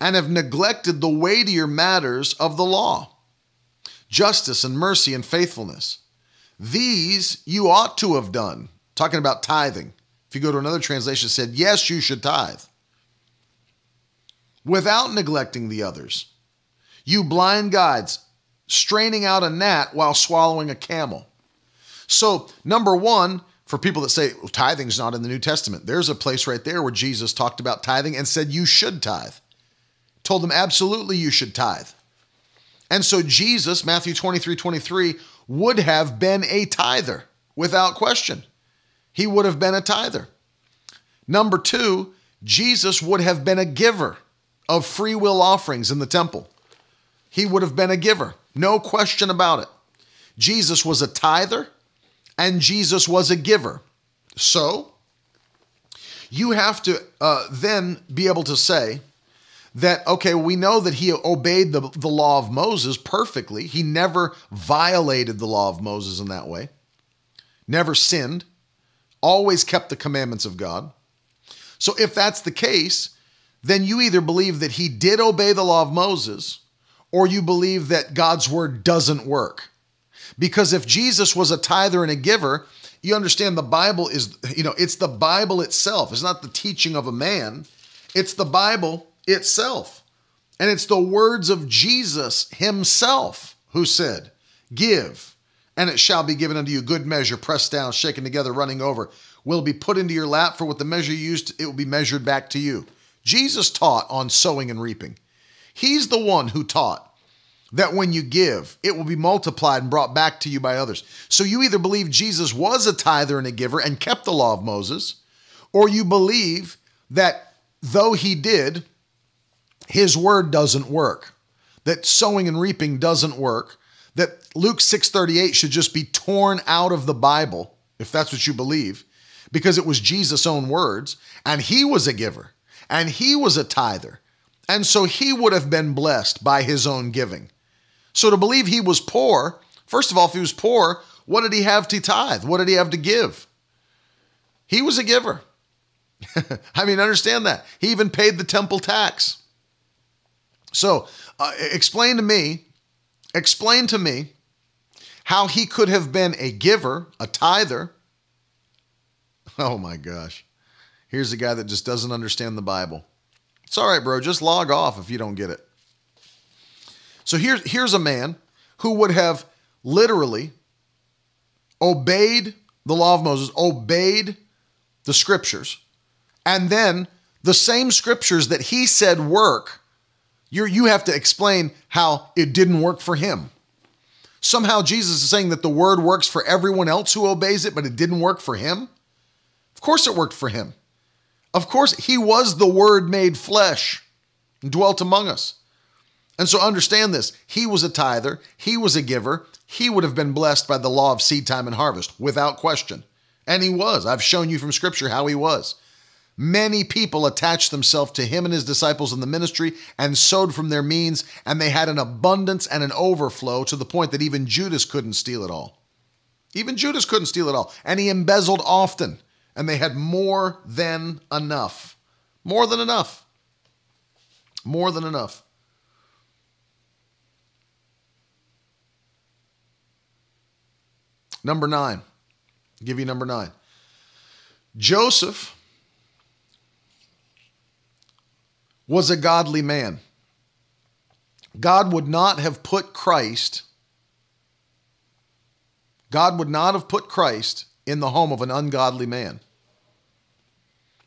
and have neglected the weightier matters of the law justice and mercy and faithfulness. These you ought to have done. Talking about tithing. If you go to another translation, said, Yes, you should tithe. Without neglecting the others. You blind guides, straining out a gnat while swallowing a camel. So, number one, for people that say well, tithing's not in the New Testament, there's a place right there where Jesus talked about tithing and said you should tithe. Told them absolutely you should tithe. And so Jesus, Matthew 23 23, would have been a tither without question. He would have been a tither. Number two, Jesus would have been a giver of free will offerings in the temple. He would have been a giver, no question about it. Jesus was a tither and Jesus was a giver. So, you have to uh, then be able to say, that, okay, we know that he obeyed the, the law of Moses perfectly. He never violated the law of Moses in that way, never sinned, always kept the commandments of God. So if that's the case, then you either believe that he did obey the law of Moses or you believe that God's word doesn't work. Because if Jesus was a tither and a giver, you understand the Bible is, you know, it's the Bible itself. It's not the teaching of a man, it's the Bible itself. And it's the words of Jesus himself who said, Give, and it shall be given unto you good measure, pressed down, shaken together, running over, will be put into your lap, for with the measure you used, it will be measured back to you. Jesus taught on sowing and reaping. He's the one who taught that when you give, it will be multiplied and brought back to you by others. So you either believe Jesus was a tither and a giver and kept the law of Moses, or you believe that though he did, his word doesn't work, that sowing and reaping doesn't work, that Luke 6:38 should just be torn out of the Bible, if that's what you believe, because it was Jesus' own words, and he was a giver, and he was a tither. And so he would have been blessed by his own giving. So to believe he was poor, first of all, if he was poor, what did he have to tithe? What did he have to give? He was a giver. I mean, understand that. He even paid the temple tax. So, uh, explain to me, explain to me how he could have been a giver, a tither. Oh my gosh. Here's a guy that just doesn't understand the Bible. It's all right, bro. Just log off if you don't get it. So here's here's a man who would have literally obeyed the law of Moses, obeyed the scriptures, and then the same scriptures that he said work, you you have to explain how it didn't work for him. Somehow Jesus is saying that the word works for everyone else who obeys it, but it didn't work for him. Of course it worked for him. Of course, he was the word made flesh and dwelt among us. And so understand this. He was a tither, he was a giver. He would have been blessed by the law of seed time and harvest without question. And he was. I've shown you from scripture how he was. Many people attached themselves to him and his disciples in the ministry and sowed from their means, and they had an abundance and an overflow to the point that even Judas couldn't steal it all. Even Judas couldn't steal it all. And he embezzled often, and they had more than enough. More than enough. More than enough. Number nine. I'll give you number nine. Joseph was a godly man. God would not have put Christ, God would not have put Christ in the home of an ungodly man.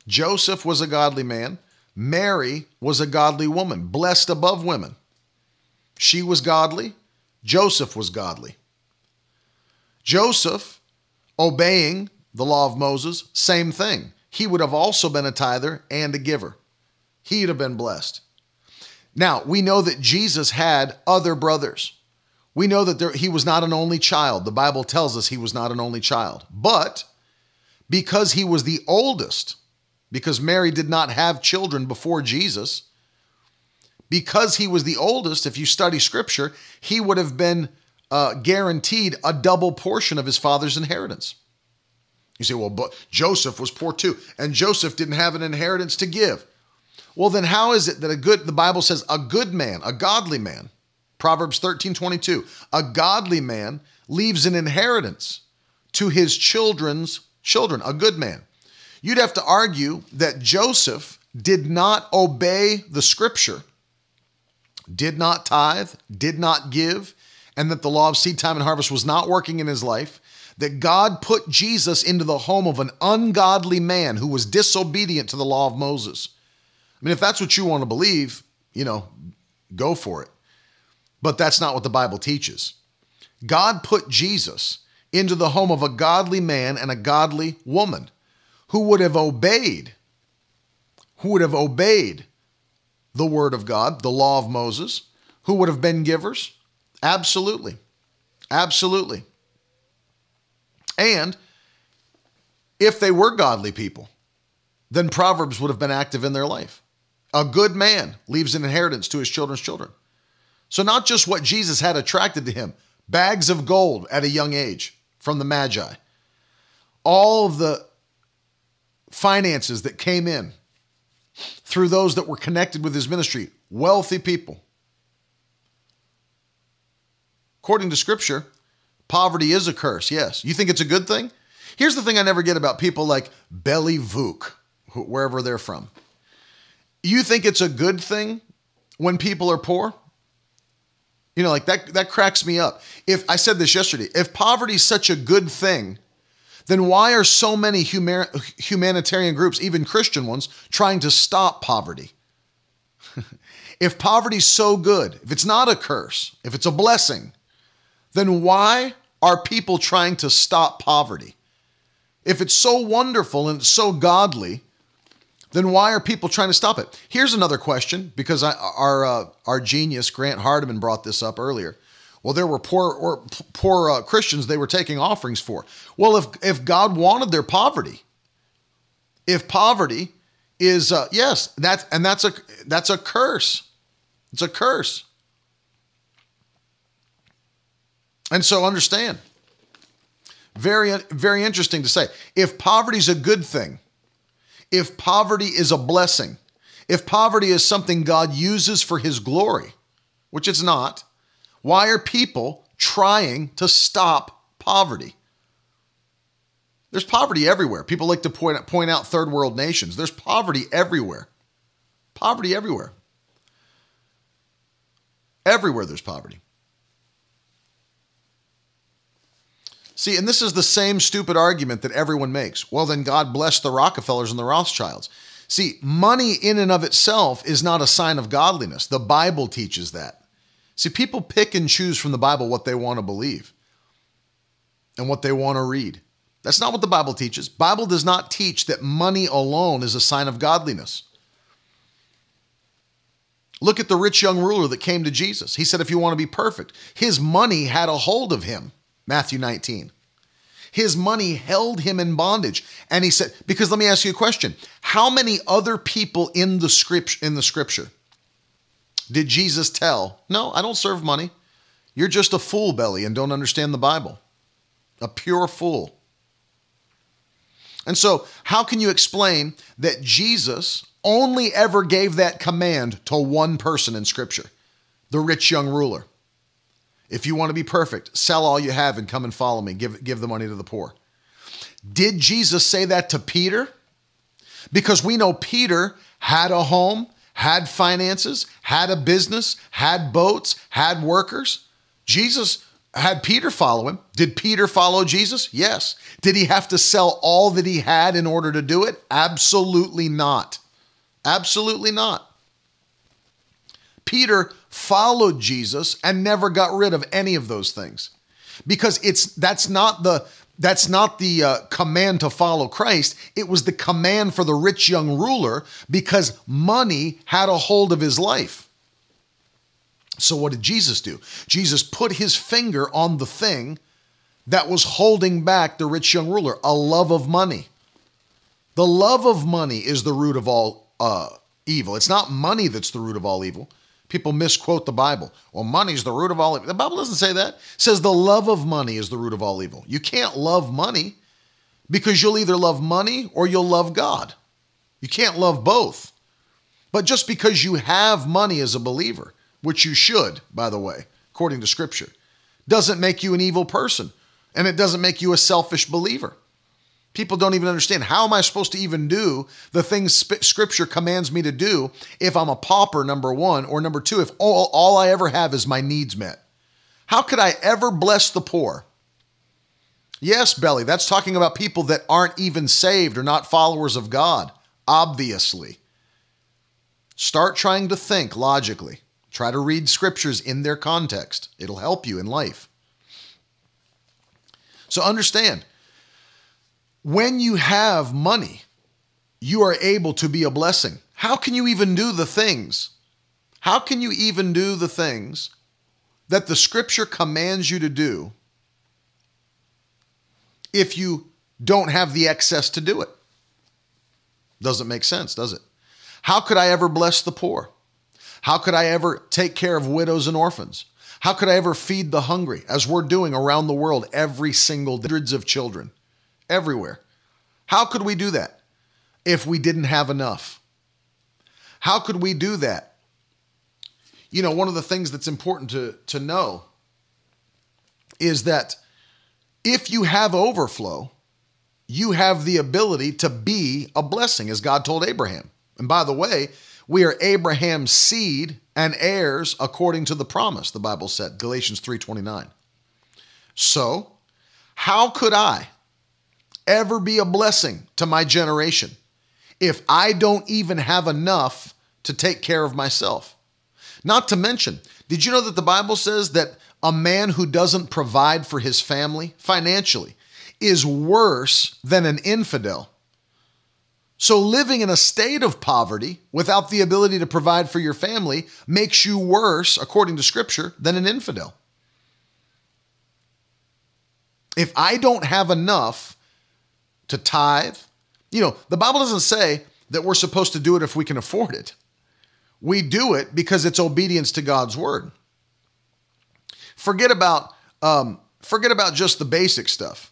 Joseph was a godly man. Mary was a godly woman, blessed above women. She was godly. Joseph was godly. Joseph, obeying the law of Moses, same thing. He would have also been a tither and a giver. He'd have been blessed. Now, we know that Jesus had other brothers. We know that there, he was not an only child. The Bible tells us he was not an only child. But because he was the oldest, because Mary did not have children before Jesus, because he was the oldest, if you study scripture, he would have been uh, guaranteed a double portion of his father's inheritance. You say, well, but Joseph was poor too, and Joseph didn't have an inheritance to give. Well, then how is it that a good, the Bible says, a good man, a godly man, Proverbs 13 22, a godly man leaves an inheritance to his children's children, a good man. You'd have to argue that Joseph did not obey the scripture, did not tithe, did not give, and that the law of seed time and harvest was not working in his life, that God put Jesus into the home of an ungodly man who was disobedient to the law of Moses. I mean, if that's what you want to believe, you know, go for it. But that's not what the Bible teaches. God put Jesus into the home of a godly man and a godly woman who would have obeyed, who would have obeyed the word of God, the law of Moses, who would have been givers, Absolutely. Absolutely. And if they were godly people, then Proverbs would have been active in their life. A good man leaves an inheritance to his children's children. So, not just what Jesus had attracted to him bags of gold at a young age from the Magi, all of the finances that came in through those that were connected with his ministry, wealthy people, According to scripture, Poverty is a curse, yes. You think it's a good thing? Here's the thing I never get about people like Belly Vuk, wherever they're from. You think it's a good thing when people are poor? You know, like that that cracks me up. If I said this yesterday, if poverty is such a good thing, then why are so many humanitarian groups, even Christian ones, trying to stop poverty? if poverty's so good, if it's not a curse, if it's a blessing, then why are people trying to stop poverty? If it's so wonderful and so godly, then why are people trying to stop it? Here's another question because I, our uh, our genius Grant Hardiman brought this up earlier. Well, there were poor or poor uh, Christians they were taking offerings for. Well, if if God wanted their poverty, if poverty is uh, yes, that's and that's a that's a curse. It's a curse. And so understand. Very very interesting to say. If poverty is a good thing, if poverty is a blessing, if poverty is something God uses for his glory, which it's not, why are people trying to stop poverty? There's poverty everywhere. People like to point, out point out third world nations. There's poverty everywhere. Poverty everywhere. Everywhere there's poverty. See, and this is the same stupid argument that everyone makes. Well, then God bless the Rockefellers and the Rothschilds. See, money in and of itself is not a sign of godliness. The Bible teaches that. See, people pick and choose from the Bible what they want to believe and what they want to read. That's not what the Bible teaches. Bible does not teach that money alone is a sign of godliness. Look at the rich young ruler that came to Jesus. He said, If you want to be perfect, his money had a hold of him. Matthew 19. His money held him in bondage. And he said, because let me ask you a question. How many other people in the script in the scripture did Jesus tell, No, I don't serve money. You're just a fool belly and don't understand the Bible. A pure fool. And so, how can you explain that Jesus only ever gave that command to one person in Scripture, the rich young ruler? If you want to be perfect, sell all you have and come and follow me. Give, give the money to the poor. Did Jesus say that to Peter? Because we know Peter had a home, had finances, had a business, had boats, had workers. Jesus had Peter follow him. Did Peter follow Jesus? Yes. Did he have to sell all that he had in order to do it? Absolutely not. Absolutely not. Peter followed Jesus and never got rid of any of those things. Because it's that's not the that's not the uh, command to follow Christ. It was the command for the rich young ruler because money had a hold of his life. So, what did Jesus do? Jesus put his finger on the thing that was holding back the rich young ruler a love of money. The love of money is the root of all uh, evil. It's not money that's the root of all evil. People misquote the Bible. Well, money's the root of all evil. The Bible doesn't say that. It says the love of money is the root of all evil. You can't love money because you'll either love money or you'll love God. You can't love both. But just because you have money as a believer, which you should, by the way, according to Scripture, doesn't make you an evil person and it doesn't make you a selfish believer. People don't even understand how am I supposed to even do the things scripture commands me to do if I'm a pauper, number one, or number two, if all, all I ever have is my needs met. How could I ever bless the poor? Yes, Belly, that's talking about people that aren't even saved or not followers of God, obviously. Start trying to think logically. Try to read scriptures in their context. It'll help you in life. So understand when you have money, you are able to be a blessing. How can you even do the things? How can you even do the things that the scripture commands you to do if you don't have the excess to do it? Doesn't make sense, does it? How could I ever bless the poor? How could I ever take care of widows and orphans? How could I ever feed the hungry, as we're doing around the world every single day, hundreds of children? Everywhere. How could we do that if we didn't have enough? How could we do that? You know, one of the things that's important to, to know is that if you have overflow, you have the ability to be a blessing, as God told Abraham. And by the way, we are Abraham's seed and heirs according to the promise, the Bible said, Galatians 3:29. So, how could I ever be a blessing to my generation if I don't even have enough to take care of myself? Not to mention, did you know that the Bible says that a man who doesn't provide for his family financially is worse than an infidel? So, living in a state of poverty without the ability to provide for your family makes you worse, according to Scripture, than an infidel. If I don't have enough to tithe, you know, the Bible doesn't say that we're supposed to do it if we can afford it. We do it because it's obedience to God's word. Forget about um, forget about just the basic stuff.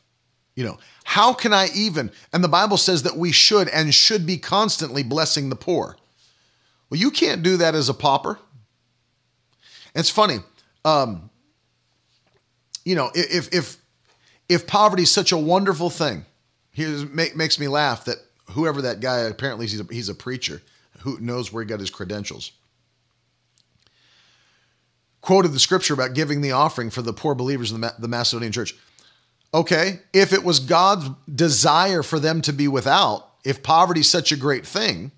You know, how can I even? And the Bible says that we should and should be constantly blessing the poor. Well, you can't do that as a pauper. It's funny. Um, you know, if if if poverty is such a wonderful thing, he make, makes me laugh that whoever that guy apparently he's a, he's a preacher who knows where he got his credentials quoted the scripture about giving the offering for the poor believers in the, the Macedonian church. Okay, if it was God's desire for them to be without, if poverty is such a great thing,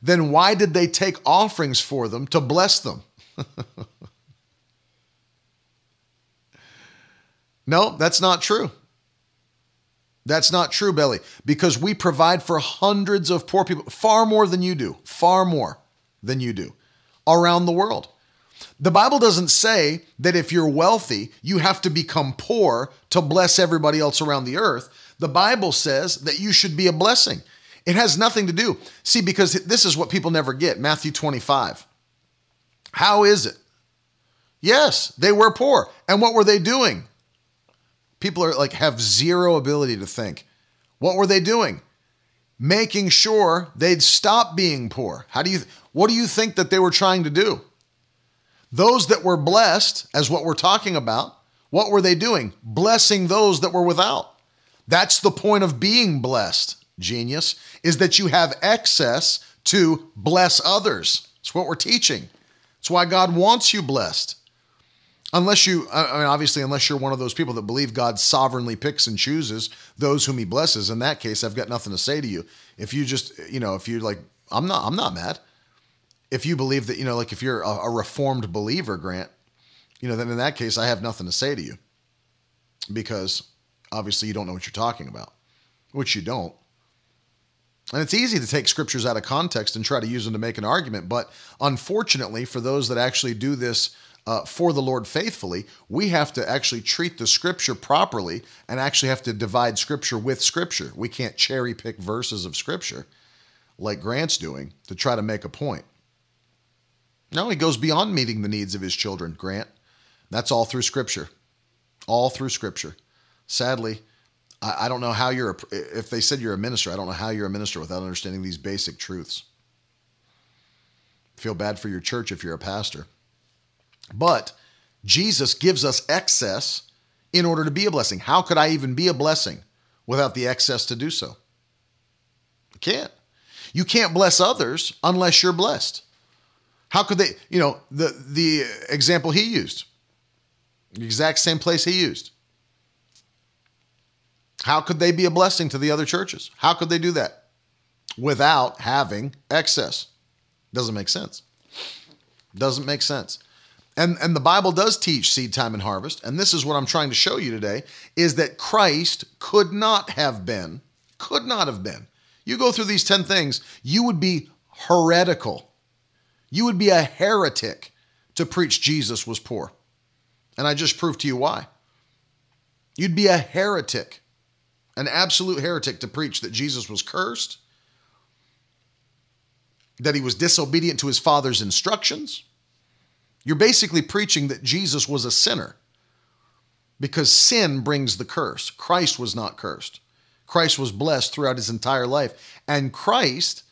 then why did they take offerings for them to bless them? no, that's not true. That's not true, Belly, because we provide for hundreds of poor people, far more than you do, far more than you do around the world. The Bible doesn't say that if you're wealthy, you have to become poor to bless everybody else around the earth. The Bible says that you should be a blessing. It has nothing to do. See, because this is what people never get Matthew 25. How is it? Yes, they were poor. And what were they doing? People are like have zero ability to think. What were they doing? Making sure they'd stop being poor. How do you what do you think that they were trying to do? Those that were blessed, as what we're talking about, what were they doing? Blessing those that were without. That's the point of being blessed, genius, is that you have excess to bless others. It's what we're teaching. It's why God wants you blessed. Unless you, I mean, obviously, unless you're one of those people that believe God sovereignly picks and chooses those whom He blesses. In that case, I've got nothing to say to you. If you just, you know, if you're like, I'm not, I'm not mad if you believe that, you know, like if you're a, a reformed believer, Grant, you know, then in that case, I have nothing to say to you because obviously you don't know what you're talking about, which you don't. And it's easy to take scriptures out of context and try to use them to make an argument. But unfortunately, for those that actually do this uh, for the Lord faithfully, we have to actually treat the scripture properly and actually have to divide scripture with scripture. We can't cherry pick verses of scripture like Grant's doing to try to make a point. No, he goes beyond meeting the needs of his children, Grant. That's all through Scripture. All through Scripture. Sadly, I, I don't know how you're, a, if they said you're a minister, I don't know how you're a minister without understanding these basic truths. Feel bad for your church if you're a pastor. But Jesus gives us excess in order to be a blessing. How could I even be a blessing without the excess to do so? You can't. You can't bless others unless you're blessed. How could they, you know, the the example he used, the exact same place he used. How could they be a blessing to the other churches? How could they do that without having excess? Doesn't make sense. Doesn't make sense. And, and the Bible does teach seed time and harvest. And this is what I'm trying to show you today is that Christ could not have been, could not have been. You go through these 10 things, you would be heretical you would be a heretic to preach Jesus was poor. And I just proved to you why. You'd be a heretic, an absolute heretic to preach that Jesus was cursed, that he was disobedient to his father's instructions. You're basically preaching that Jesus was a sinner because sin brings the curse. Christ was not cursed. Christ was blessed throughout his entire life. And Christ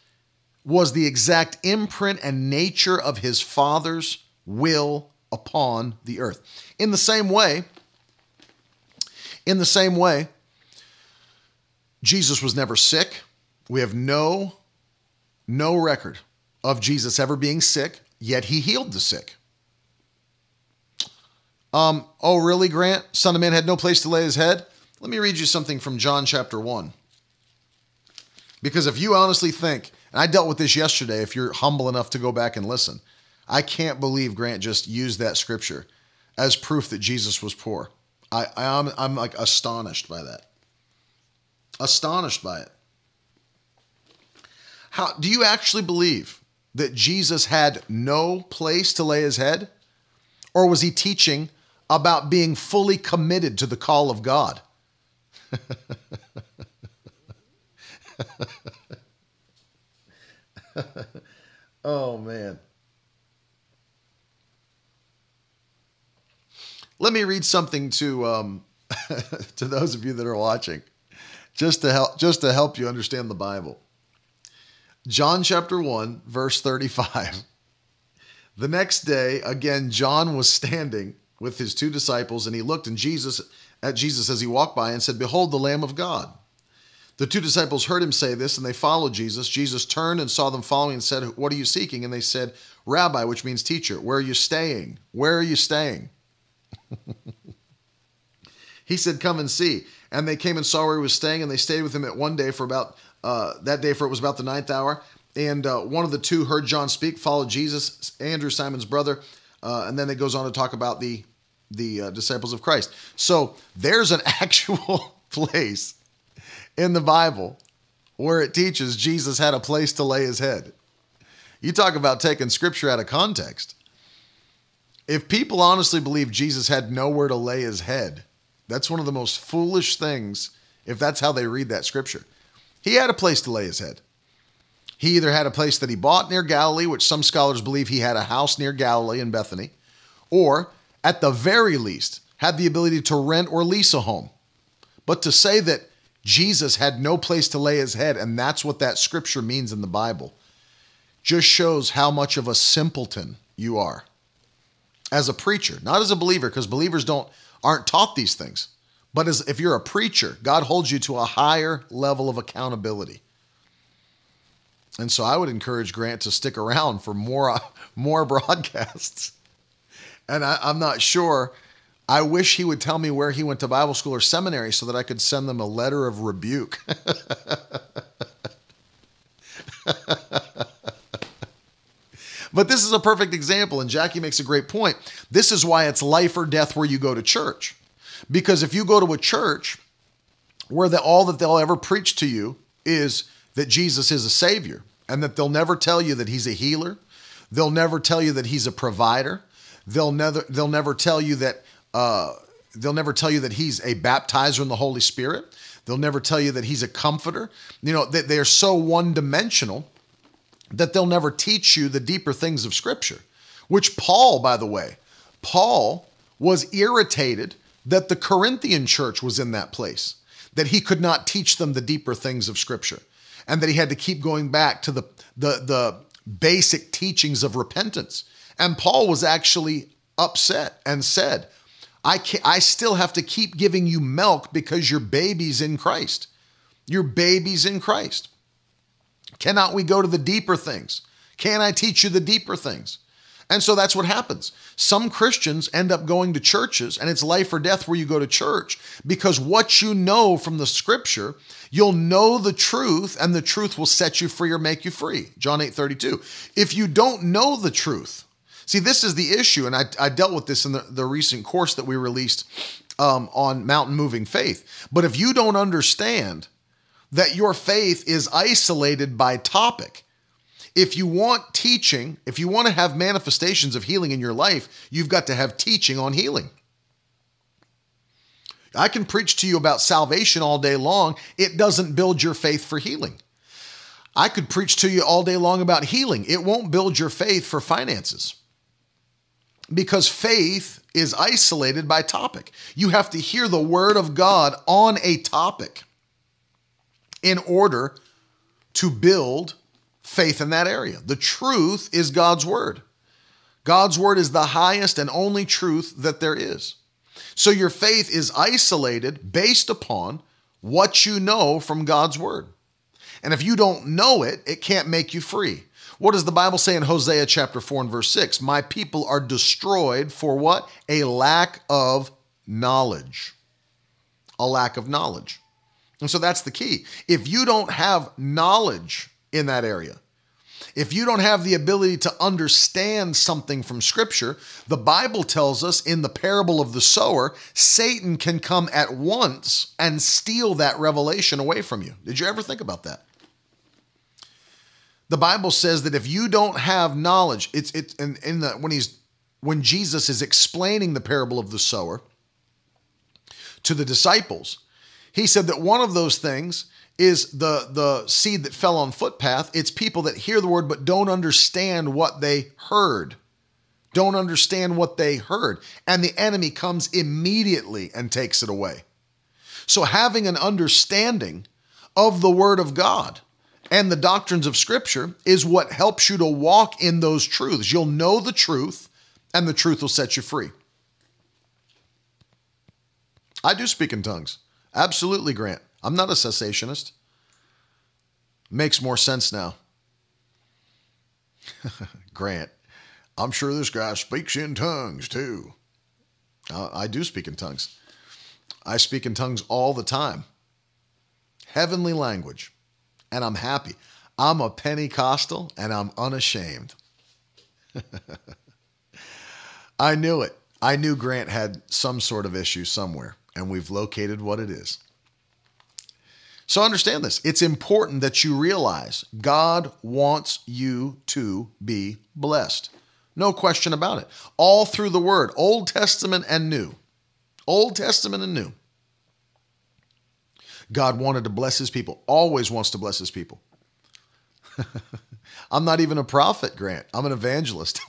was the exact imprint and nature of his Father's will upon the earth. In the same way, In the same way, Jesus was never sick. We have no no record of Jesus ever being sick, yet he healed the sick. Um, oh, really, Grant? Son of Man had no place to lay his head? Let me read you something from John chapter 1. Because if you honestly think, and I dealt with this yesterday, if you're humble enough to go back and listen, I can't believe Grant just used that scripture as proof that Jesus was poor. I, I am I'm like astonished by that. Astonished by it. How do you actually believe that Jesus had no place to lay his head? Or was he teaching about being fully committed to the call of God? oh man. Let me read something to um, to those of you that are watching, just to help just to help you understand the Bible. John chapter 1, verse 35. The next day, again, John was standing with his two disciples, and he looked and Jesus at Jesus as he walked by and said, Behold the Lamb of God. The two disciples heard him say this, and they followed Jesus. Jesus turned and saw them following and said, What are you seeking? And they said, Rabbi, which means teacher, where are you staying? Where are you staying? he said, Come and see. And they came and saw where he was staying, and they stayed with him at one day for about uh, that day, for it was about the ninth hour. And uh, one of the two heard John speak, followed Jesus, Andrew, Simon's brother. Uh, and then it goes on to talk about the the uh, disciples of Christ. So there's an actual place in the Bible where it teaches Jesus had a place to lay his head. You talk about taking scripture out of context. If people honestly believe Jesus had nowhere to lay his head, that's one of the most foolish things if that's how they read that scripture. He had a place to lay his head. He either had a place that he bought near Galilee, which some scholars believe he had a house near Galilee in Bethany, or at the very least, had the ability to rent or lease a home. But to say that Jesus had no place to lay his head, and that's what that scripture means in the Bible, just shows how much of a simpleton you are as a preacher, not as a believer, because believers don't aren't taught these things. But as if you're a preacher, God holds you to a higher level of accountability. And so I would encourage Grant to stick around for more more broadcasts. And I, I'm not sure. I wish he would tell me where he went to Bible school or seminary so that I could send them a letter of rebuke. But this is a perfect example, and Jackie makes a great point. This is why it's life or death where you go to church. Because if you go to a church where the, all that they'll ever preach to you is that Jesus is a savior, and that they'll never tell you that he's a healer, they'll never tell you that he's a provider, they'll never they'll never tell you that uh, they'll never tell you that he's a baptizer in the Holy Spirit. They'll never tell you that he's a comforter. You know, they, they're so one dimensional that they'll never teach you the deeper things of Scripture. Which Paul, by the way, Paul was irritated that the Corinthian church was in that place, that he could not teach them the deeper things of Scripture, and that he had to keep going back to the, the, the basic teachings of repentance. And Paul was actually upset and said, I, can I still have to keep giving you milk because you're babies in Christ. You're babies in Christ. Cannot we go to the deeper things? Can I teach you the deeper things? And so that's what happens. Some Christians end up going to churches, and it's life or death where you go to church because what you know from the scripture, you'll know the truth, and the truth will set you free or make you free. John 8 32. If you don't know the truth, see, this is the issue, and I, I dealt with this in the, the recent course that we released um, on mountain moving faith. But if you don't understand that your faith is isolated by topic. If you want teaching, if you want to have manifestations of healing in your life, you've got to have teaching on healing. I can preach to you about salvation all day long. It doesn't build your faith for healing. I could preach to you all day long about healing. It won't build your faith for finances because faith is isolated by topic. You have to hear the word of God on a topic in order to build faith in that area. The truth is God's word. God's word is the highest and only truth that there is. So your faith is isolated based upon what you know from God's word. And if you don't know it, it can't make you free. What does the Bible say in Hosea chapter 4 and verse 6? My people are destroyed for what? A lack of knowledge. A lack of knowledge. And so that's the key. If you don't have knowledge in that area, if you don't have the ability to understand something from Scripture, the Bible tells us in the parable of the sower, Satan can come at once and steal that revelation away from you. Did you ever think about that? The Bible says that if you don't have knowledge, it's it's in, in the when he's when Jesus is explaining the parable of the sower to the disciples, he said that one of those things is the the seed that fell on footpath. It's people that hear the word but don't understand what they heard. Don't understand what they heard. And the enemy comes immediately and takes it away. So having an understanding of the word of God and the doctrines of scripture is what helps you to walk in those truths. You'll know the truth and the truth will set you free. I do speak in tongues. Absolutely, Grant. I'm not a cessationist. Makes more sense now. Grant, I'm sure this guy speaks in tongues too. Uh, I do speak in tongues. I speak in tongues all the time. Heavenly language. And I'm happy. I'm a Pentecostal and I'm unashamed. I knew it. I knew Grant had some sort of issue somewhere, and we've located what it is. So understand this. It's important that you realize God wants you to be blessed. No question about it. All through the Word, Old Testament and New. Old Testament and New. God wanted to bless his people, always wants to bless his people. I'm not even a prophet, Grant. I'm an evangelist.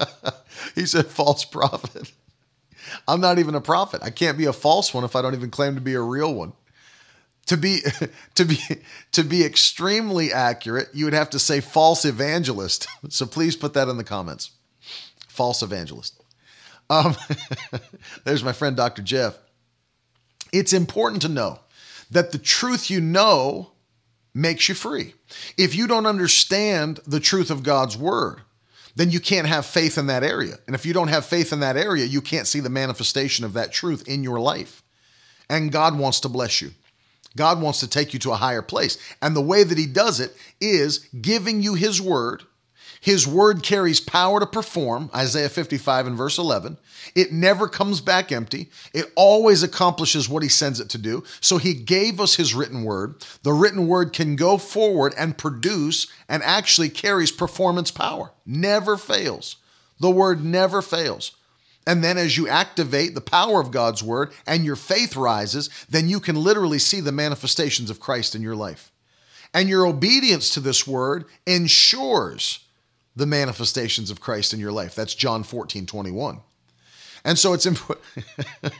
he said, false prophet. I'm not even a prophet. I can't be a false one if I don't even claim to be a real one to be to be to be extremely accurate, you would have to say false evangelist. So please put that in the comments. False evangelist. Um, there's my friend Dr. Jeff. It's important to know that the truth you know makes you free. If you don't understand the truth of God's word, then you can't have faith in that area. And if you don't have faith in that area, you can't see the manifestation of that truth in your life. And God wants to bless you. God wants to take you to a higher place. And the way that He does it is giving you His word. His word carries power to perform, Isaiah 55 and verse 11. It never comes back empty. It always accomplishes what He sends it to do. So He gave us His written word. The written word can go forward and produce and actually carries performance power. Never fails. The word never fails. And then as you activate the power of God's word and your faith rises, then you can literally see the manifestations of Christ in your life. And your obedience to this word ensures the manifestations of Christ in your life. That's John 14, 21. And so it's important.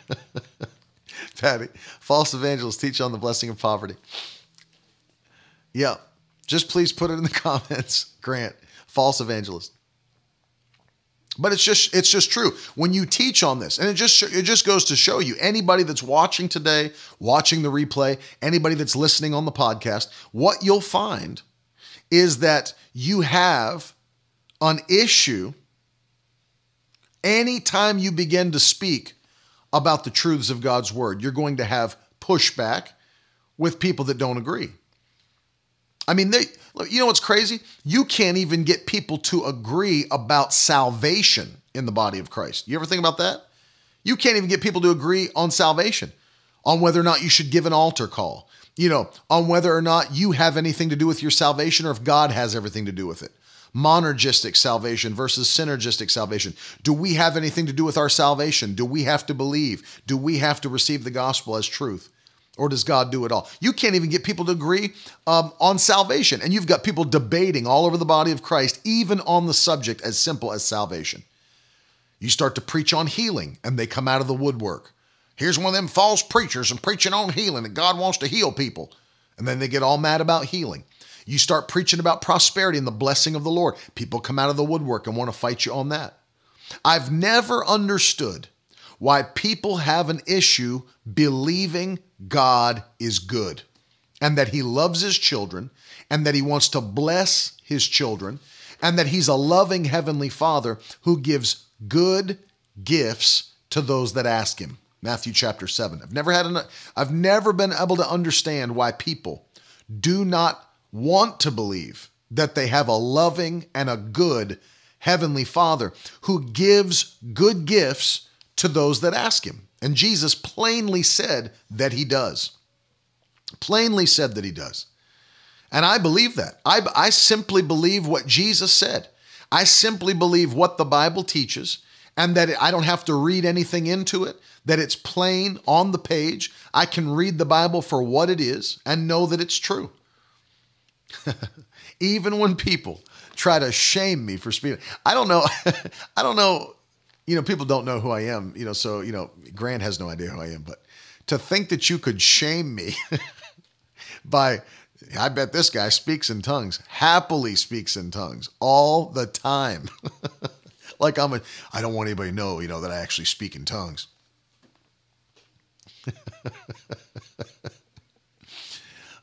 Patty, false evangelists teach on the blessing of poverty. Yeah, just please put it in the comments, Grant. False evangelist. But it's just it's just true when you teach on this, and it just it just goes to show you anybody that's watching today, watching the replay, anybody that's listening on the podcast, what you'll find is that you have an issue anytime you begin to speak about the truths of God's word. You're going to have pushback with people that don't agree. I mean, they you know what's crazy? You can't even get people to agree about salvation in the body of Christ. You ever think about that? You can't even get people to agree on salvation, on whether or not you should give an altar call, you know, on whether or not you have anything to do with your salvation or if God has everything to do with it. Monergistic salvation versus synergistic salvation. Do we have anything to do with our salvation? Do we have to believe? Do we have to receive the gospel as truth? Or does God do it all? You can't even get people to agree um, on salvation. And you've got people debating all over the body of Christ, even on the subject as simple as salvation. You start to preach on healing, and they come out of the woodwork. Here's one of them false preachers and preaching on healing that God wants to heal people. And then they get all mad about healing. You start preaching about prosperity and the blessing of the Lord. People come out of the woodwork and want to fight you on that. I've never understood why people have an issue believing God is good and that he loves his children and that he wants to bless his children and that he's a loving heavenly father who gives good gifts to those that ask him. Matthew chapter 7. I've never had an I've never been able to understand why people do not want to believe that they have a loving and a good heavenly father who gives good gifts to those that ask him. And Jesus plainly said that he does. Plainly said that he does. And I believe that. I, I simply believe what Jesus said. I simply believe what the Bible teaches and that I don't have to read anything into it, that it's plain on the page. I can read the Bible for what it is and know that it's true. Even when people try to shame me for speaking, I don't know. I don't know. You know, people don't know who I am, you know, so, you know, Grant has no idea who I am, but to think that you could shame me by I bet this guy speaks in tongues, happily speaks in tongues all the time. like I'm a, I don't want anybody to know, you know, that I actually speak in tongues.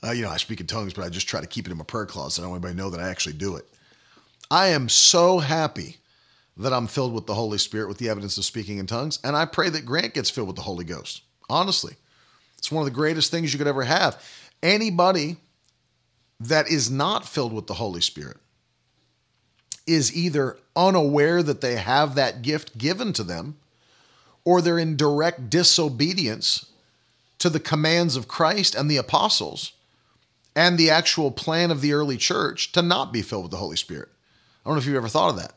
uh, you know, I speak in tongues, but I just try to keep it in my prayer closet. I don't want anybody to know that I actually do it. I am so happy that I'm filled with the Holy Spirit with the evidence of speaking in tongues. And I pray that Grant gets filled with the Holy Ghost. Honestly, it's one of the greatest things you could ever have. Anybody that is not filled with the Holy Spirit is either unaware that they have that gift given to them or they're in direct disobedience to the commands of Christ and the apostles and the actual plan of the early church to not be filled with the Holy Spirit. I don't know if you've ever thought of that.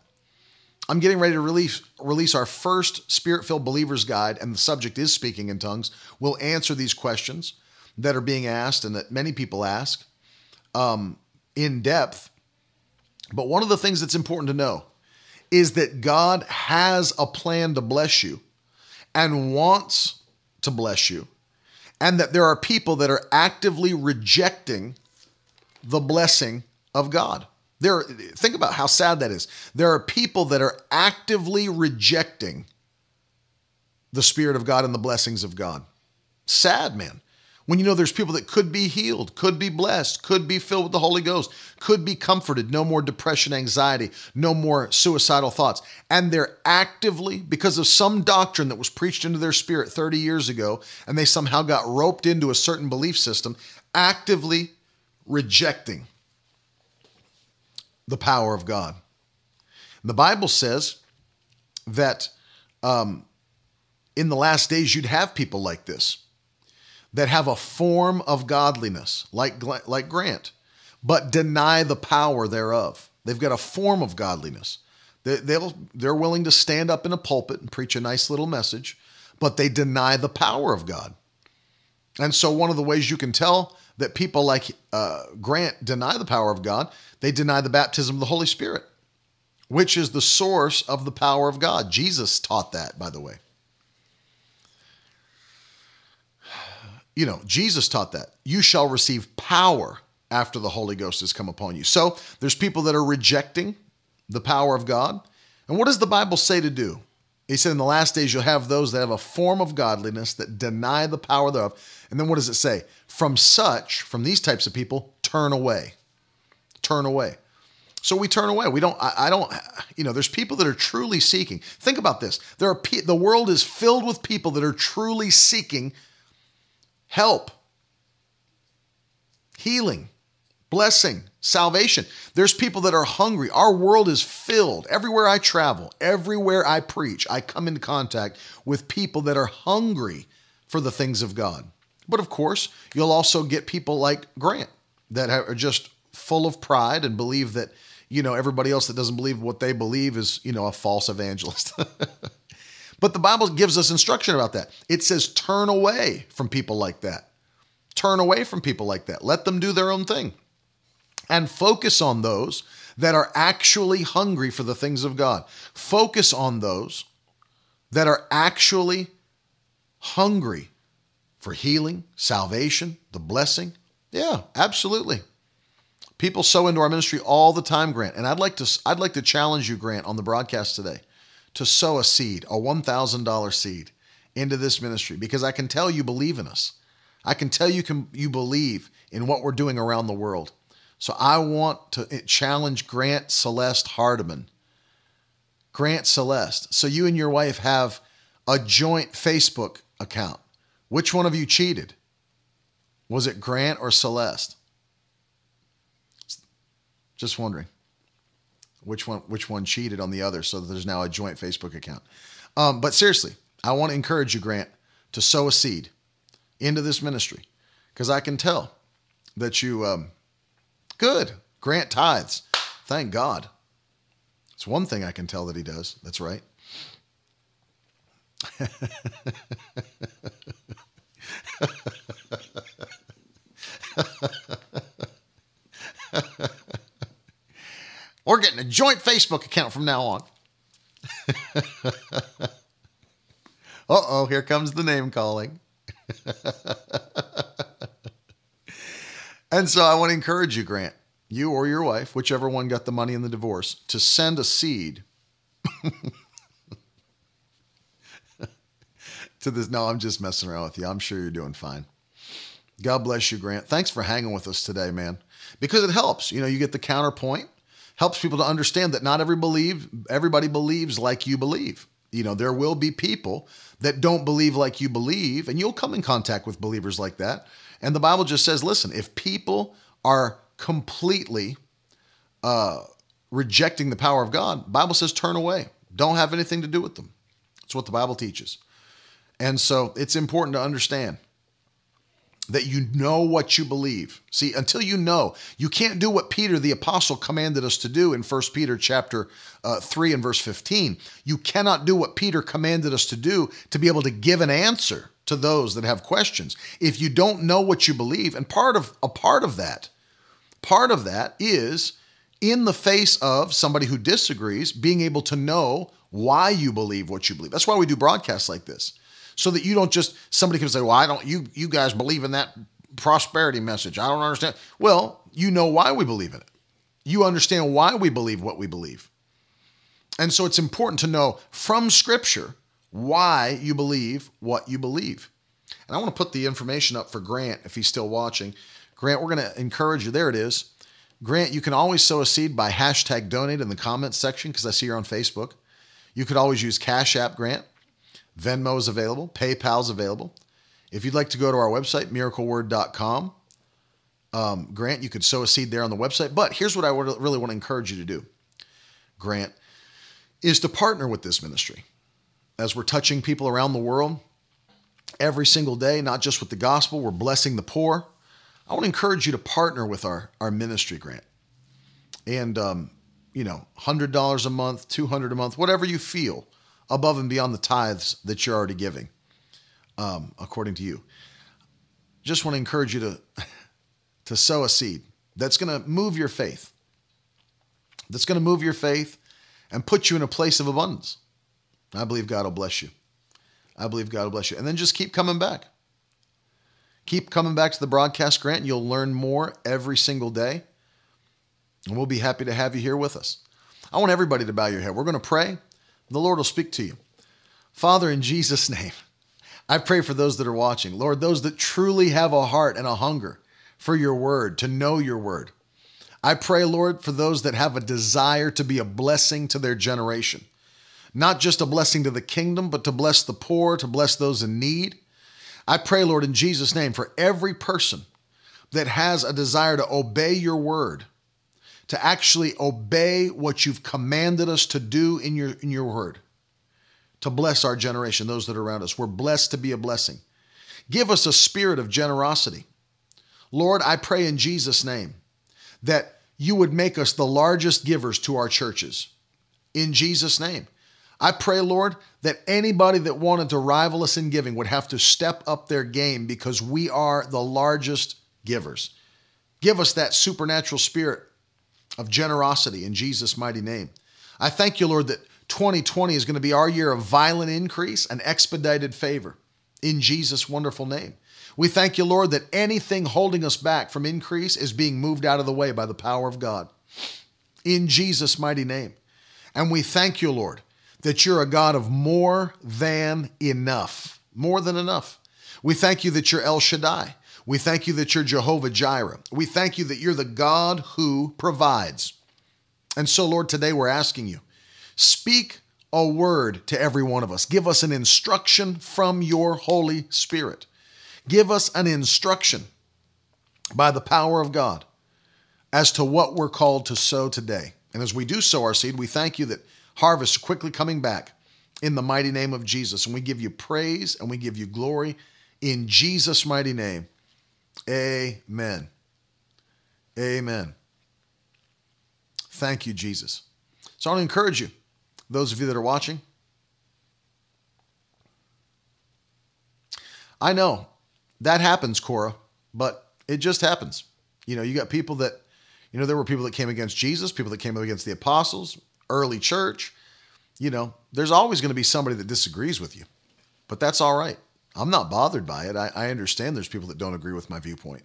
I'm getting ready to release release our first spirit-filled believers guide and the subject is speaking in tongues. We'll answer these questions that are being asked and that many people ask um, in depth. But one of the things that's important to know is that God has a plan to bless you and wants to bless you, and that there are people that are actively rejecting the blessing of God. There, think about how sad that is. There are people that are actively rejecting the Spirit of God and the blessings of God. Sad, man when you know there's people that could be healed, could be blessed, could be filled with the Holy Ghost, could be comforted, no more depression, anxiety, no more suicidal thoughts. And they're actively, because of some doctrine that was preached into their spirit 30 years ago, and they somehow got roped into a certain belief system, actively rejecting the power of God. The Bible says that um, in the last days you'd have people like this that have a form of godliness, like, like Grant, but deny the power thereof. They've got a form of godliness. They, they'll, they're willing to stand up in a pulpit and preach a nice little message, but they deny the power of God. And so, one of the ways you can tell that people like uh, Grant deny the power of God, they deny the baptism of the Holy Spirit, which is the source of the power of God. Jesus taught that, by the way. you know, Jesus taught that. You shall receive power after the Holy Ghost has come upon you. So there's people that are rejecting the power of God. And what does the Bible say to do? He said, In the last days, you'll have those that have a form of godliness that deny the power thereof. And then what does it say? From such, from these types of people, turn away. Turn away. So we turn away. We don't, I, I, don't, you know, there's people that are truly seeking. Think about this. There are, the world is filled with people that are truly seeking help, healing, blessing, salvation. There's people that are hungry. Our world is filled. Everywhere I travel, everywhere I preach, I come into contact with people that are hungry for the things of God. But of course, you'll also get people like Grant that are just full of pride and believe that, you know, everybody else that doesn't believe what they believe is, you know, a false evangelist. But the Bible gives us instruction about that. It says, turn away from people like that. Turn away from people like that. Let them do their own thing. And focus on those that are actually hungry for the things of God. Focus on those that are actually hungry for healing, salvation, the blessing. Yeah, absolutely. People sow into our ministry all the time, Grant. And I'd like to I'd like to challenge you, Grant, on the broadcast today to sow a seed, a $1,000 seed, into this ministry because I can tell you believe in us. I can tell you can you believe in what we're doing around the world. So I want to challenge Grant Celeste Hardiman. Grant Celeste. So you and your wife have a joint Facebook account. Which one of you cheated? Was it Grant or Celeste? Just wondering which one which one cheated on the other so that there's now a joint Facebook account. Um, but seriously, I want to encourage you, Grant, to sow a seed into this ministry because I can tell that you um, good Grant tithes. Thank God. It's one thing I can tell that he does. That's right. We're getting a joint Facebook account from now on. uh oh, here comes the name calling. and so I want to encourage you, Grant, you or your wife, whichever one got the money in the divorce, to send a seed to this. No, I'm just messing around with you. I'm sure you're doing fine. God bless you, Grant. Thanks for hanging with us today, man. Because it helps. You know, you get the counterpoint, helps people to understand that not every believe everybody believes like you believe. You know, there will be people that don't believe like you believe, and you'll come in contact with believers like that. And the Bible just says, listen, if people are completely uh, rejecting the power of God, Bible says turn away. Don't have anything to do with them. That's what the Bible teaches. And so it's important to understand that you know what you believe. See, until you know, you can't do what Peter the apostle commanded us to do in 1 Peter chapter uh, 3 and verse 15. You cannot do what Peter commanded us to do to be able to give an answer to those that have questions. If you don't know what you believe, and part of a part of that, part of that is in the face of somebody who disagrees, being able to know why you believe what you believe. That's why we do broadcasts like this so that you don't just somebody can say, "Well, I don't you you guys believe in that prosperity message. I don't understand." Well, you know why we believe in it. You understand why we believe what we believe. And so it's important to know from scripture why you believe what you believe. And I want to put the information up for Grant if he's still watching. Grant, we're going to encourage you. There it is. Grant, you can always sow a seed by hashtag donate in the comments section because I see you're on Facebook. You could always use Cash App Grant. Venmo is available, PayPal is available. If you'd like to go to our website, miracleword.com, um, Grant, you could sow a seed there on the website. But here's what I really want to encourage you to do, Grant, is to partner with this ministry as we're touching people around the world every single day, not just with the gospel, we're blessing the poor. I want to encourage you to partner with our, our ministry, Grant. And, um, you know, $100 a month, 200 a month, whatever you feel above and beyond the tithes that you're already giving, um, according to you. Just want to encourage you to, to sow a seed that's going to move your faith, that's going to move your faith and put you in a place of abundance. I believe God will bless you. I believe God will bless you. And then just keep coming back. Keep coming back to the broadcast, Grant. You'll learn more every single day. And we'll be happy to have you here with us. I want everybody to bow your head. We're going to pray. The Lord will speak to you. Father, in Jesus' name, I pray for those that are watching. Lord, those that truly have a heart and a hunger for your word, to know your word. I pray, Lord, for those that have a desire to be a blessing to their generation. Not just a blessing to the kingdom, but to bless the poor, to bless those in need. I pray, Lord, in Jesus' name, for every person that has a desire to obey your word, to actually obey what you've commanded us to do in your, in your word, to bless our generation, those that are around us. We're blessed to be a blessing. Give us a spirit of generosity. Lord, I pray in Jesus' name that you would make us the largest givers to our churches. In Jesus' name. I pray, Lord, that anybody that wanted to rival us in giving would have to step up their game because we are the largest givers. Give us that supernatural spirit of generosity in Jesus' mighty name. I thank you, Lord, that 2020 is going to be our year of violent increase and expedited favor in Jesus' wonderful name. We thank you, Lord, that anything holding us back from increase is being moved out of the way by the power of God in Jesus' mighty name. And we thank you, Lord, that you're a God of more than enough. more than enough. We thank you that you're El Shaddai. We thank you that you're Jehovah Jireh. We thank you that you're the God who provides. And so, Lord, today we're asking you speak a word to every one of us. Give us an instruction from your Holy Spirit. Give us an instruction by the power of God as to what we're called to sow today. And as we do sow our seed, we thank you that harvest quickly coming back in the mighty name of Jesus. And we give you praise and we give you glory in Jesus' mighty name. Amen. Amen. Thank you, Jesus. So I want to encourage you, those of you that are watching. I know that happens, Cora, but it just happens. You know, you got people that, you know, there were people that came against Jesus, people that came against the apostles, early church. You know, there's always going to be somebody that disagrees with you, but that's all right. I'm not bothered by it. I, I understand there's people that don't agree with my viewpoint.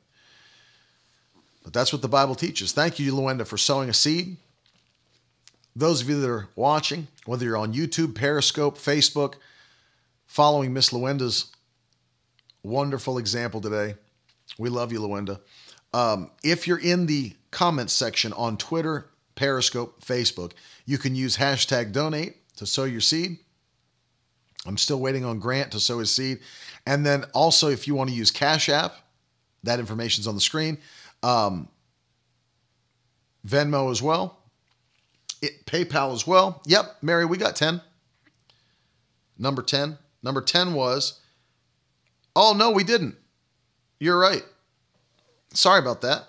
But that's what the Bible teaches. Thank you, Luenda, for sowing a seed. Those of you that are watching, whether you're on YouTube, Periscope, Facebook, following Miss Luenda's wonderful example today, we love you, Luenda. Um, if you're in the comments section on Twitter, Periscope, Facebook, you can use hashtag donate to sow your seed. I'm still waiting on Grant to sow his seed. And then also, if you want to use Cash App, that information's on the screen. Um, Venmo as well. It, PayPal as well. Yep, Mary, we got 10. Number 10. Number 10 was, oh, no, we didn't. You're right. Sorry about that.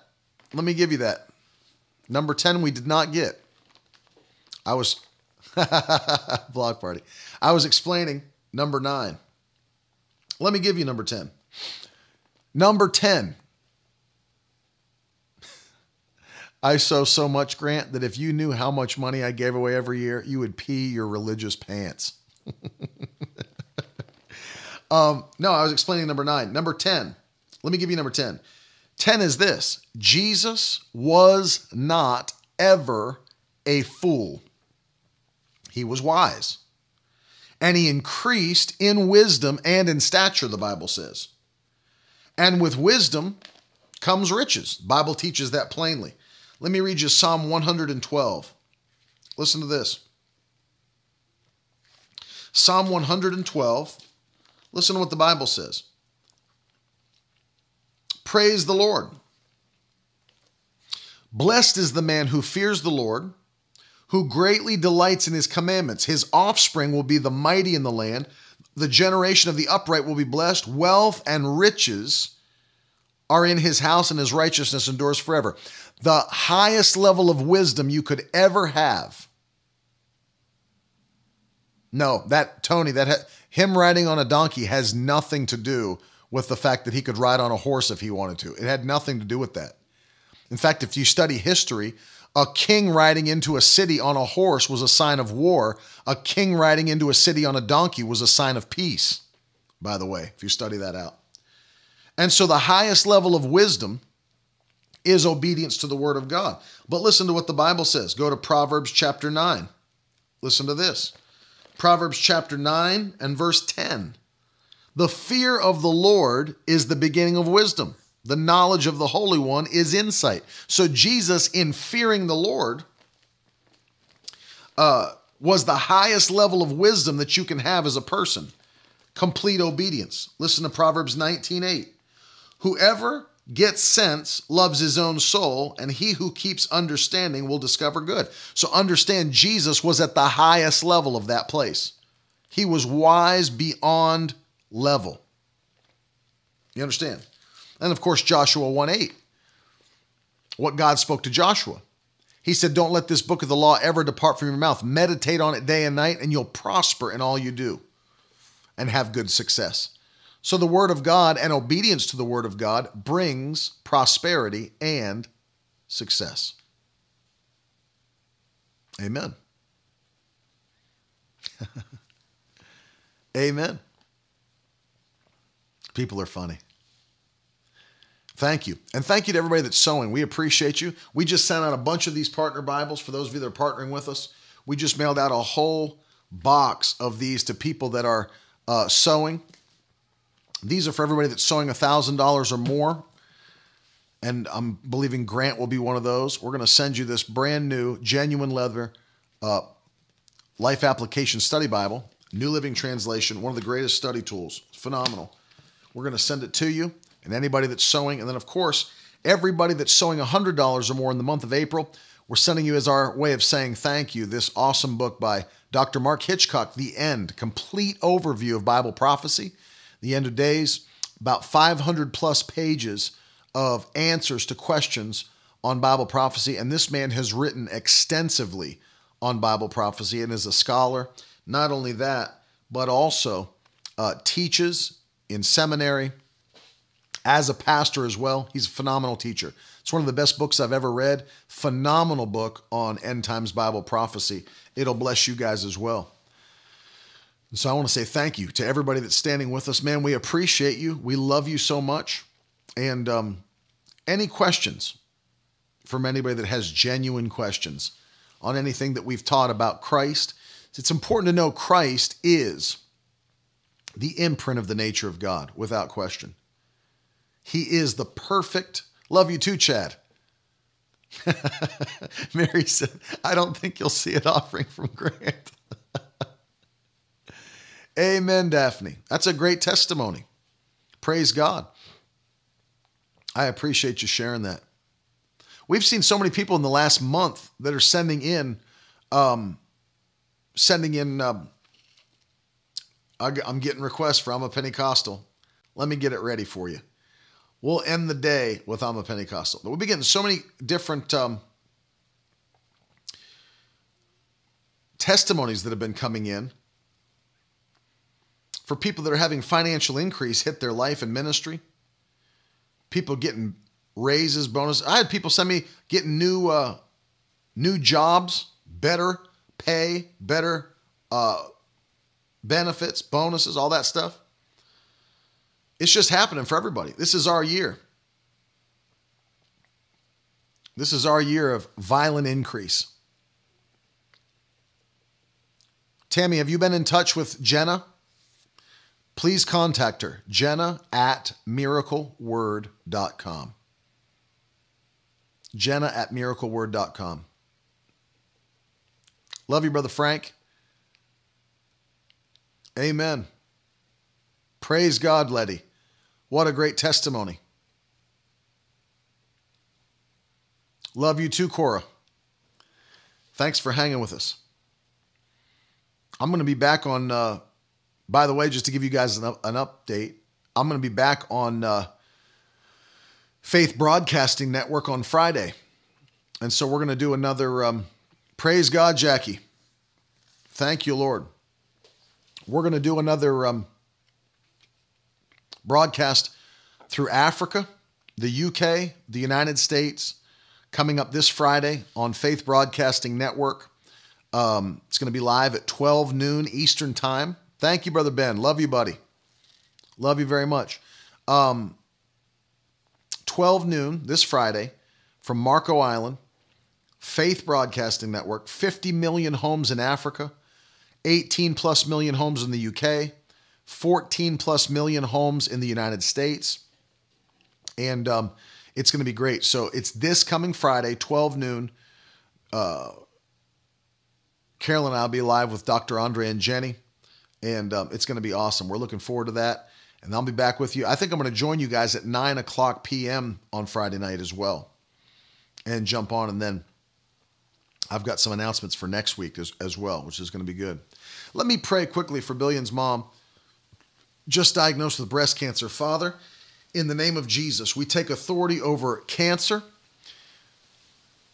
Let me give you that. Number 10, we did not get. I was, block party. I was explaining number nine. Let me give you number 10. Number 10. I sow so much, Grant, that if you knew how much money I gave away every year, you would pee your religious pants. um, no, I was explaining number nine. Number 10. Let me give you number 10. 10 is this Jesus was not ever a fool, he was wise. And he increased in wisdom and in stature, the Bible says. And with wisdom comes riches. The Bible teaches that plainly. Let me read you Psalm 112. Listen to this. Psalm 112. Listen to what the Bible says. Praise the Lord. Blessed is the man who fears the Lord, who greatly delights in his commandments. His offspring will be the mighty in the land. The generation of the upright will be blessed. Wealth and riches are in his house, and his righteousness endures forever. The highest level of wisdom you could ever have. No, that Tony, that him riding on a donkey has nothing to do with the fact that he could ride on a horse if he wanted to. It had nothing to do with that. In fact, if you study history, a king riding into a city on a horse was a sign of war. A king riding into a city on a donkey was a sign of peace, by the way, if you study that out. And so the highest level of wisdom is obedience to the word of God. But listen to what the Bible says. Go to Proverbs chapter 9. Listen to this Proverbs chapter 9 and verse 10. The fear of the Lord is the beginning of wisdom. The knowledge of the Holy One is insight. So, Jesus, in fearing the Lord, uh, was the highest level of wisdom that you can have as a person. Complete obedience. Listen to Proverbs 19 8. Whoever gets sense loves his own soul, and he who keeps understanding will discover good. So, understand Jesus was at the highest level of that place. He was wise beyond level. You understand? And of course, Joshua 1 8, what God spoke to Joshua. He said, Don't let this book of the law ever depart from your mouth. Meditate on it day and night, and you'll prosper in all you do and have good success. So, the word of God and obedience to the word of God brings prosperity and success. Amen. Amen. People are funny. Thank you. And thank you to everybody that's sowing. We appreciate you. We just sent out a bunch of these partner Bibles for those of you that are partnering with us. We just mailed out a whole box of these to people that are uh, sowing. These are for everybody that's sowing $1,000 or more. And I'm believing Grant will be one of those. We're going to send you this brand new, genuine leather uh, Life Application Study Bible, New Living Translation, one of the greatest study tools. Phenomenal. We're going to send it to you and anybody that's sowing. And then, of course, everybody that's sowing $100 or more in the month of April, we're sending you as our way of saying thank you this awesome book by Dr. Mark Hitchcock, The End, complete overview of Bible prophecy, the end of days, about 500 plus pages of answers to questions on Bible prophecy. And this man has written extensively on Bible prophecy and is a scholar. Not only that, but also uh, teaches in seminary as a pastor as well. He's a phenomenal teacher. It's one of the best books I've ever read. Phenomenal book on end times Bible prophecy. It'll bless you guys as well. And so I want to say thank you to everybody that's standing with us. Man, we appreciate you. We love you so much. And um, any questions from anybody that has genuine questions, on anything that we've taught about Christ. It's important to know Christ is the imprint of the nature of God, without question. He is the perfect. Love you too, Chad. Mary said, I don't think you'll see an offering from Grant. Amen, Daphne. That's a great testimony. Praise God. I appreciate you sharing that. We've seen so many people in the last month that are sending in, um, sending in. Um, I'm getting requests for I'm a Pentecostal. Let me get it ready for you. We'll end the day with I'm a Pentecostal. We'll be getting so many different um, testimonies that have been coming in for people that are having financial increase hit their life and ministry. People getting raises, bonus. I had people send me getting new uh, new jobs, better pay, better uh, benefits, bonuses, all that stuff. It's just happening for everybody. This is our year. This is our year of violent increase. Tammy, have you been in touch with Jenna? Please contact her, jenna at miracleword.com jenna at miracleword.com. Love you, Brother Frank. Amen. Praise God, Letty. What a great testimony. Love you too, Cora. Thanks for hanging with us. I'm going to be back on, uh, by the way, just to give you guys an, an update, I'm going to be back on uh, Faith Broadcasting Network on Friday. And so we're going to do another um, Praise God, Jackie. Thank you, Lord. We're going to do another um, broadcast through Africa, the UK, the United States, coming up this Friday on Faith Broadcasting Network. Um, it's going to be live at 12 noon Eastern Time. Thank you, Brother Ben. Love you, buddy. Love you very much. Um, 12 noon this Friday from Marco Island, Faith Broadcasting Network, 50 million homes in Africa, 18 plus million homes in the UK, 14 plus million homes in the United States. And um, it's going to be great. So it's this coming Friday, 12 noon. Uh, Carolyn and I'll be live with Dr. Andre and Jenny, and um, it's going to be awesome. We're looking forward to that and I'll be back with you. I think I'm going to join you guys at 9 o'clock p.m. on Friday night as well and jump on. And then I've got some announcements for next week as, as well, which is going to be good. Let me pray quickly for Billion's mom, just diagnosed with breast cancer. Father, in the name of Jesus, we take authority over cancer.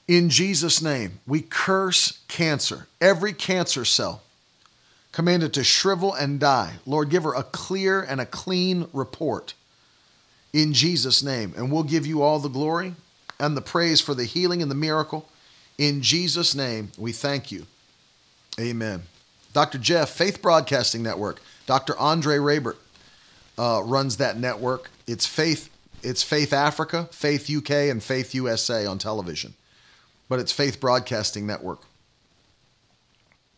In Jesus' name, we curse cancer, every cancer cell commanded to shrivel and die. Lord, give her a clear and a clean report in Jesus' name. And we'll give you all the glory and the praise for the healing and the miracle. In Jesus' name, we thank you. Amen. Dr. Jeff, Faith Broadcasting Network. Dr. Andre Roebert uh, runs that network. It's Faith. It's Faith Africa, Faith UK, and Faith USA on television, but it's Faith Broadcasting Network.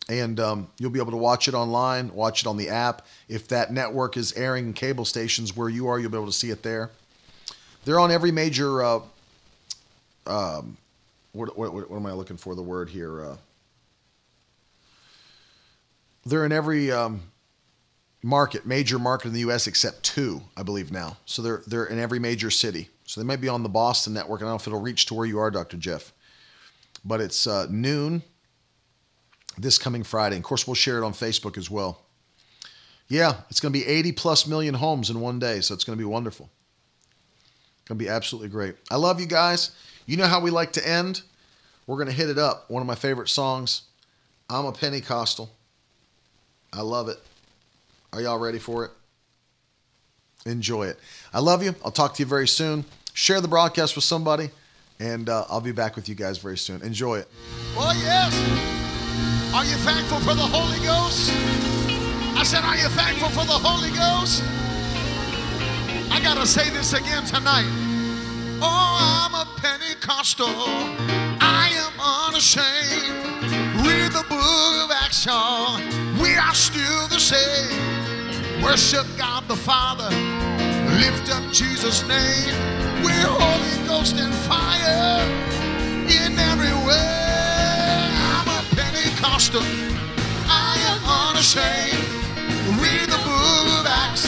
and um, you'll be able to watch it online, watch it on the app. If that network is airing cable stations where you are, you'll be able to see it there. They're on every major. Uh, um, what, what, what, am I looking for? The word here. Uh, they're in every um, market, major market in the U.S. except two, I believe now. So they're they're in every major city. So they might be on the Boston network. and I don't know if it'll reach to where you are, Dr. Jeff. But it's uh, noon this coming Friday. Of course, we'll share it on Facebook as well. Yeah, it's going to be 80 plus million homes in one day, so it's going to be wonderful. Going to be absolutely great. I love you guys. You know how we like to end? We're going to hit it up. One of my favorite songs. I'm a Pentecostal. I love it. Are y'all ready for it? Enjoy it. I love you. I'll talk to you very soon. Share the broadcast with somebody, and uh, I'll be back with you guys very soon. Enjoy it. Oh, yes. Are you thankful for the Holy Ghost? I said, Are you thankful for the Holy Ghost? I got to say this again tonight. Oh, I'm a Pentecostal. I am unashamed. Read the book of Acts. We are still the same. Worship God the Father. Lift up Jesus' name. We're Holy Ghost and fire in every way. I'm a Pentecostal. I am unashamed. Read the book of Acts.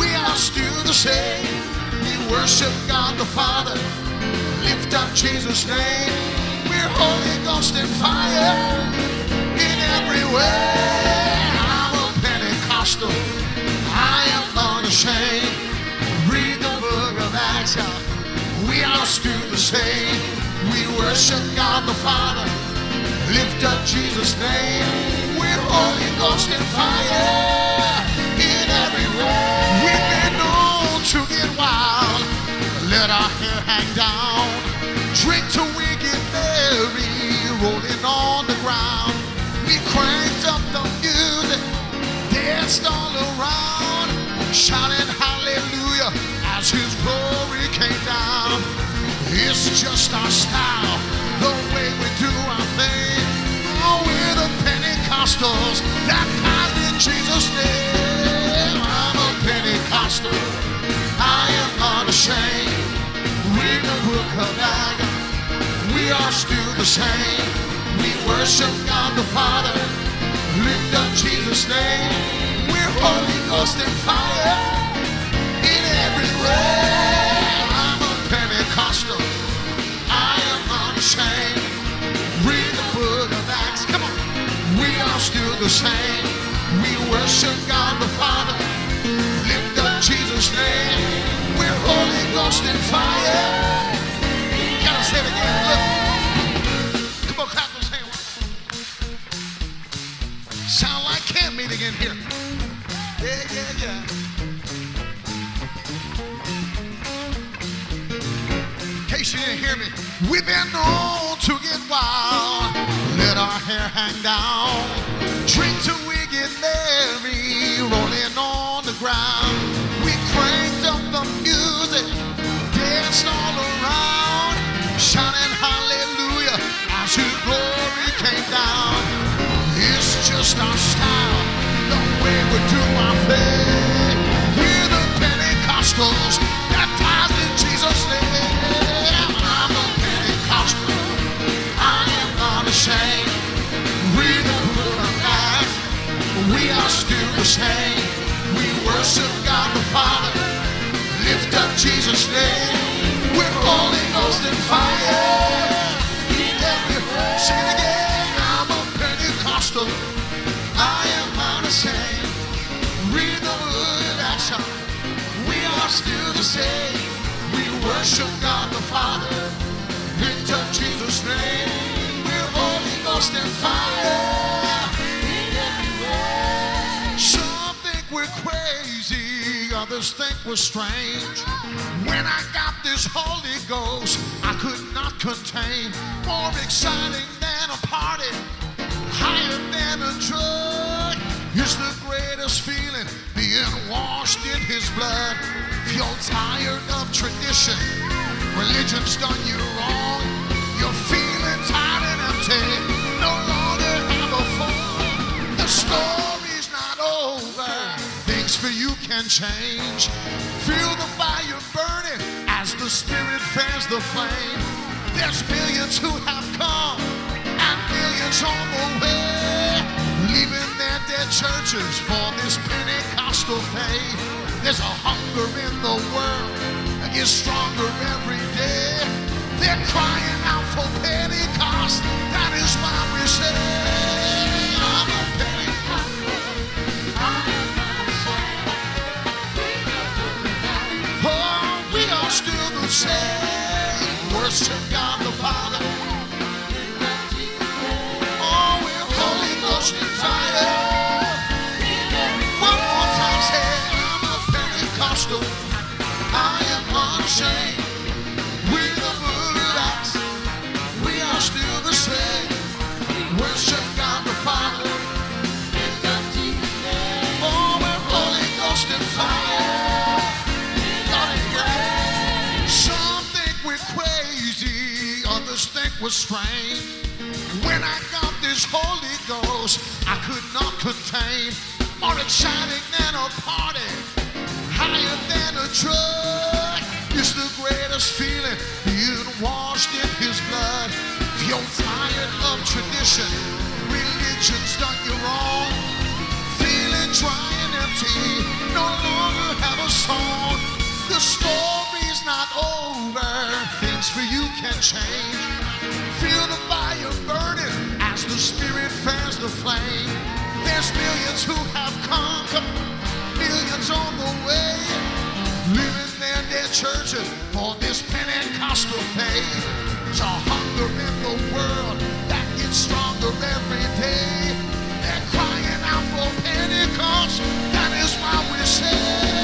We are still the same. We worship God the Father. Lift up Jesus' name. We're Holy Ghost and fire in every way. I'm a Pentecostal. I am unashamed. Read the book of Acts. We are still the same. We worship God the Father. Lift up Jesus' name. We're Holy Ghost and fire in every way. We've been known to get wild. Let our hair hang Shouting hallelujah as his glory came down. It's just our style, the way we do our thing. Oh, we're the Pentecostals, baptized in Jesus' name. I'm a Pentecostal, I am unashamed. Read the book of Acts, we are still the same. We worship God the Father, lift up Jesus' name. We're Holy Ghost and fire in every way. I'm a Pentecostal. I am unashamed. Read the book of Acts. Come on. We are still the same. We worship God the Father. Lift up Jesus' name. We're Holy Ghost and fire. Gotta say it again. Look. Sound like camp meeting in here. In case you didn't hear me, we've been known to get wild. Let our hair hang down. Drink till we get merry. Pentecostals. Baptized in Jesus' name. I'm a Pentecostal. I am unashamed. Read the book of Acts. We are still the same. We worship God the Father. Lift up Jesus' name. We're Holy Ghost and fire. Worship God the Father. Lift up Jesus' name. We're Holy Ghost and fire. Some think we're crazy, others think we're strange. When I got this Holy Ghost, I could not contain. More exciting than a party, higher than a drug. It's the greatest feeling being washed in his blood. If you're tired of tradition, religion's done you wrong. You're feeling tired and empty, no longer have a form. The story's not over. Things for you can change. Feel the fire burning as the spirit fans the flame. There's millions who have come and millions on the way leaving their churches for this Pentecostal faith. There's a hunger in the world that gets stronger every day. They're crying out for Pentecost. That is why we say, others strange. When I got this Holy Ghost, I could not contain. More exciting than a party, higher than a drug. It's the greatest feeling, being washed in His blood. If you're tired of tradition, religion's done you wrong feeling dry and empty, no longer have a song. The story's not over, things for you can change. Feel the fire burning as the spirit fans the flame. There's millions who have conquered, millions on the way, leaving their dead churches for this Pentecostal faith. A hunger in the world that gets stronger every day. They're crying out for Pentecost. That is why we say.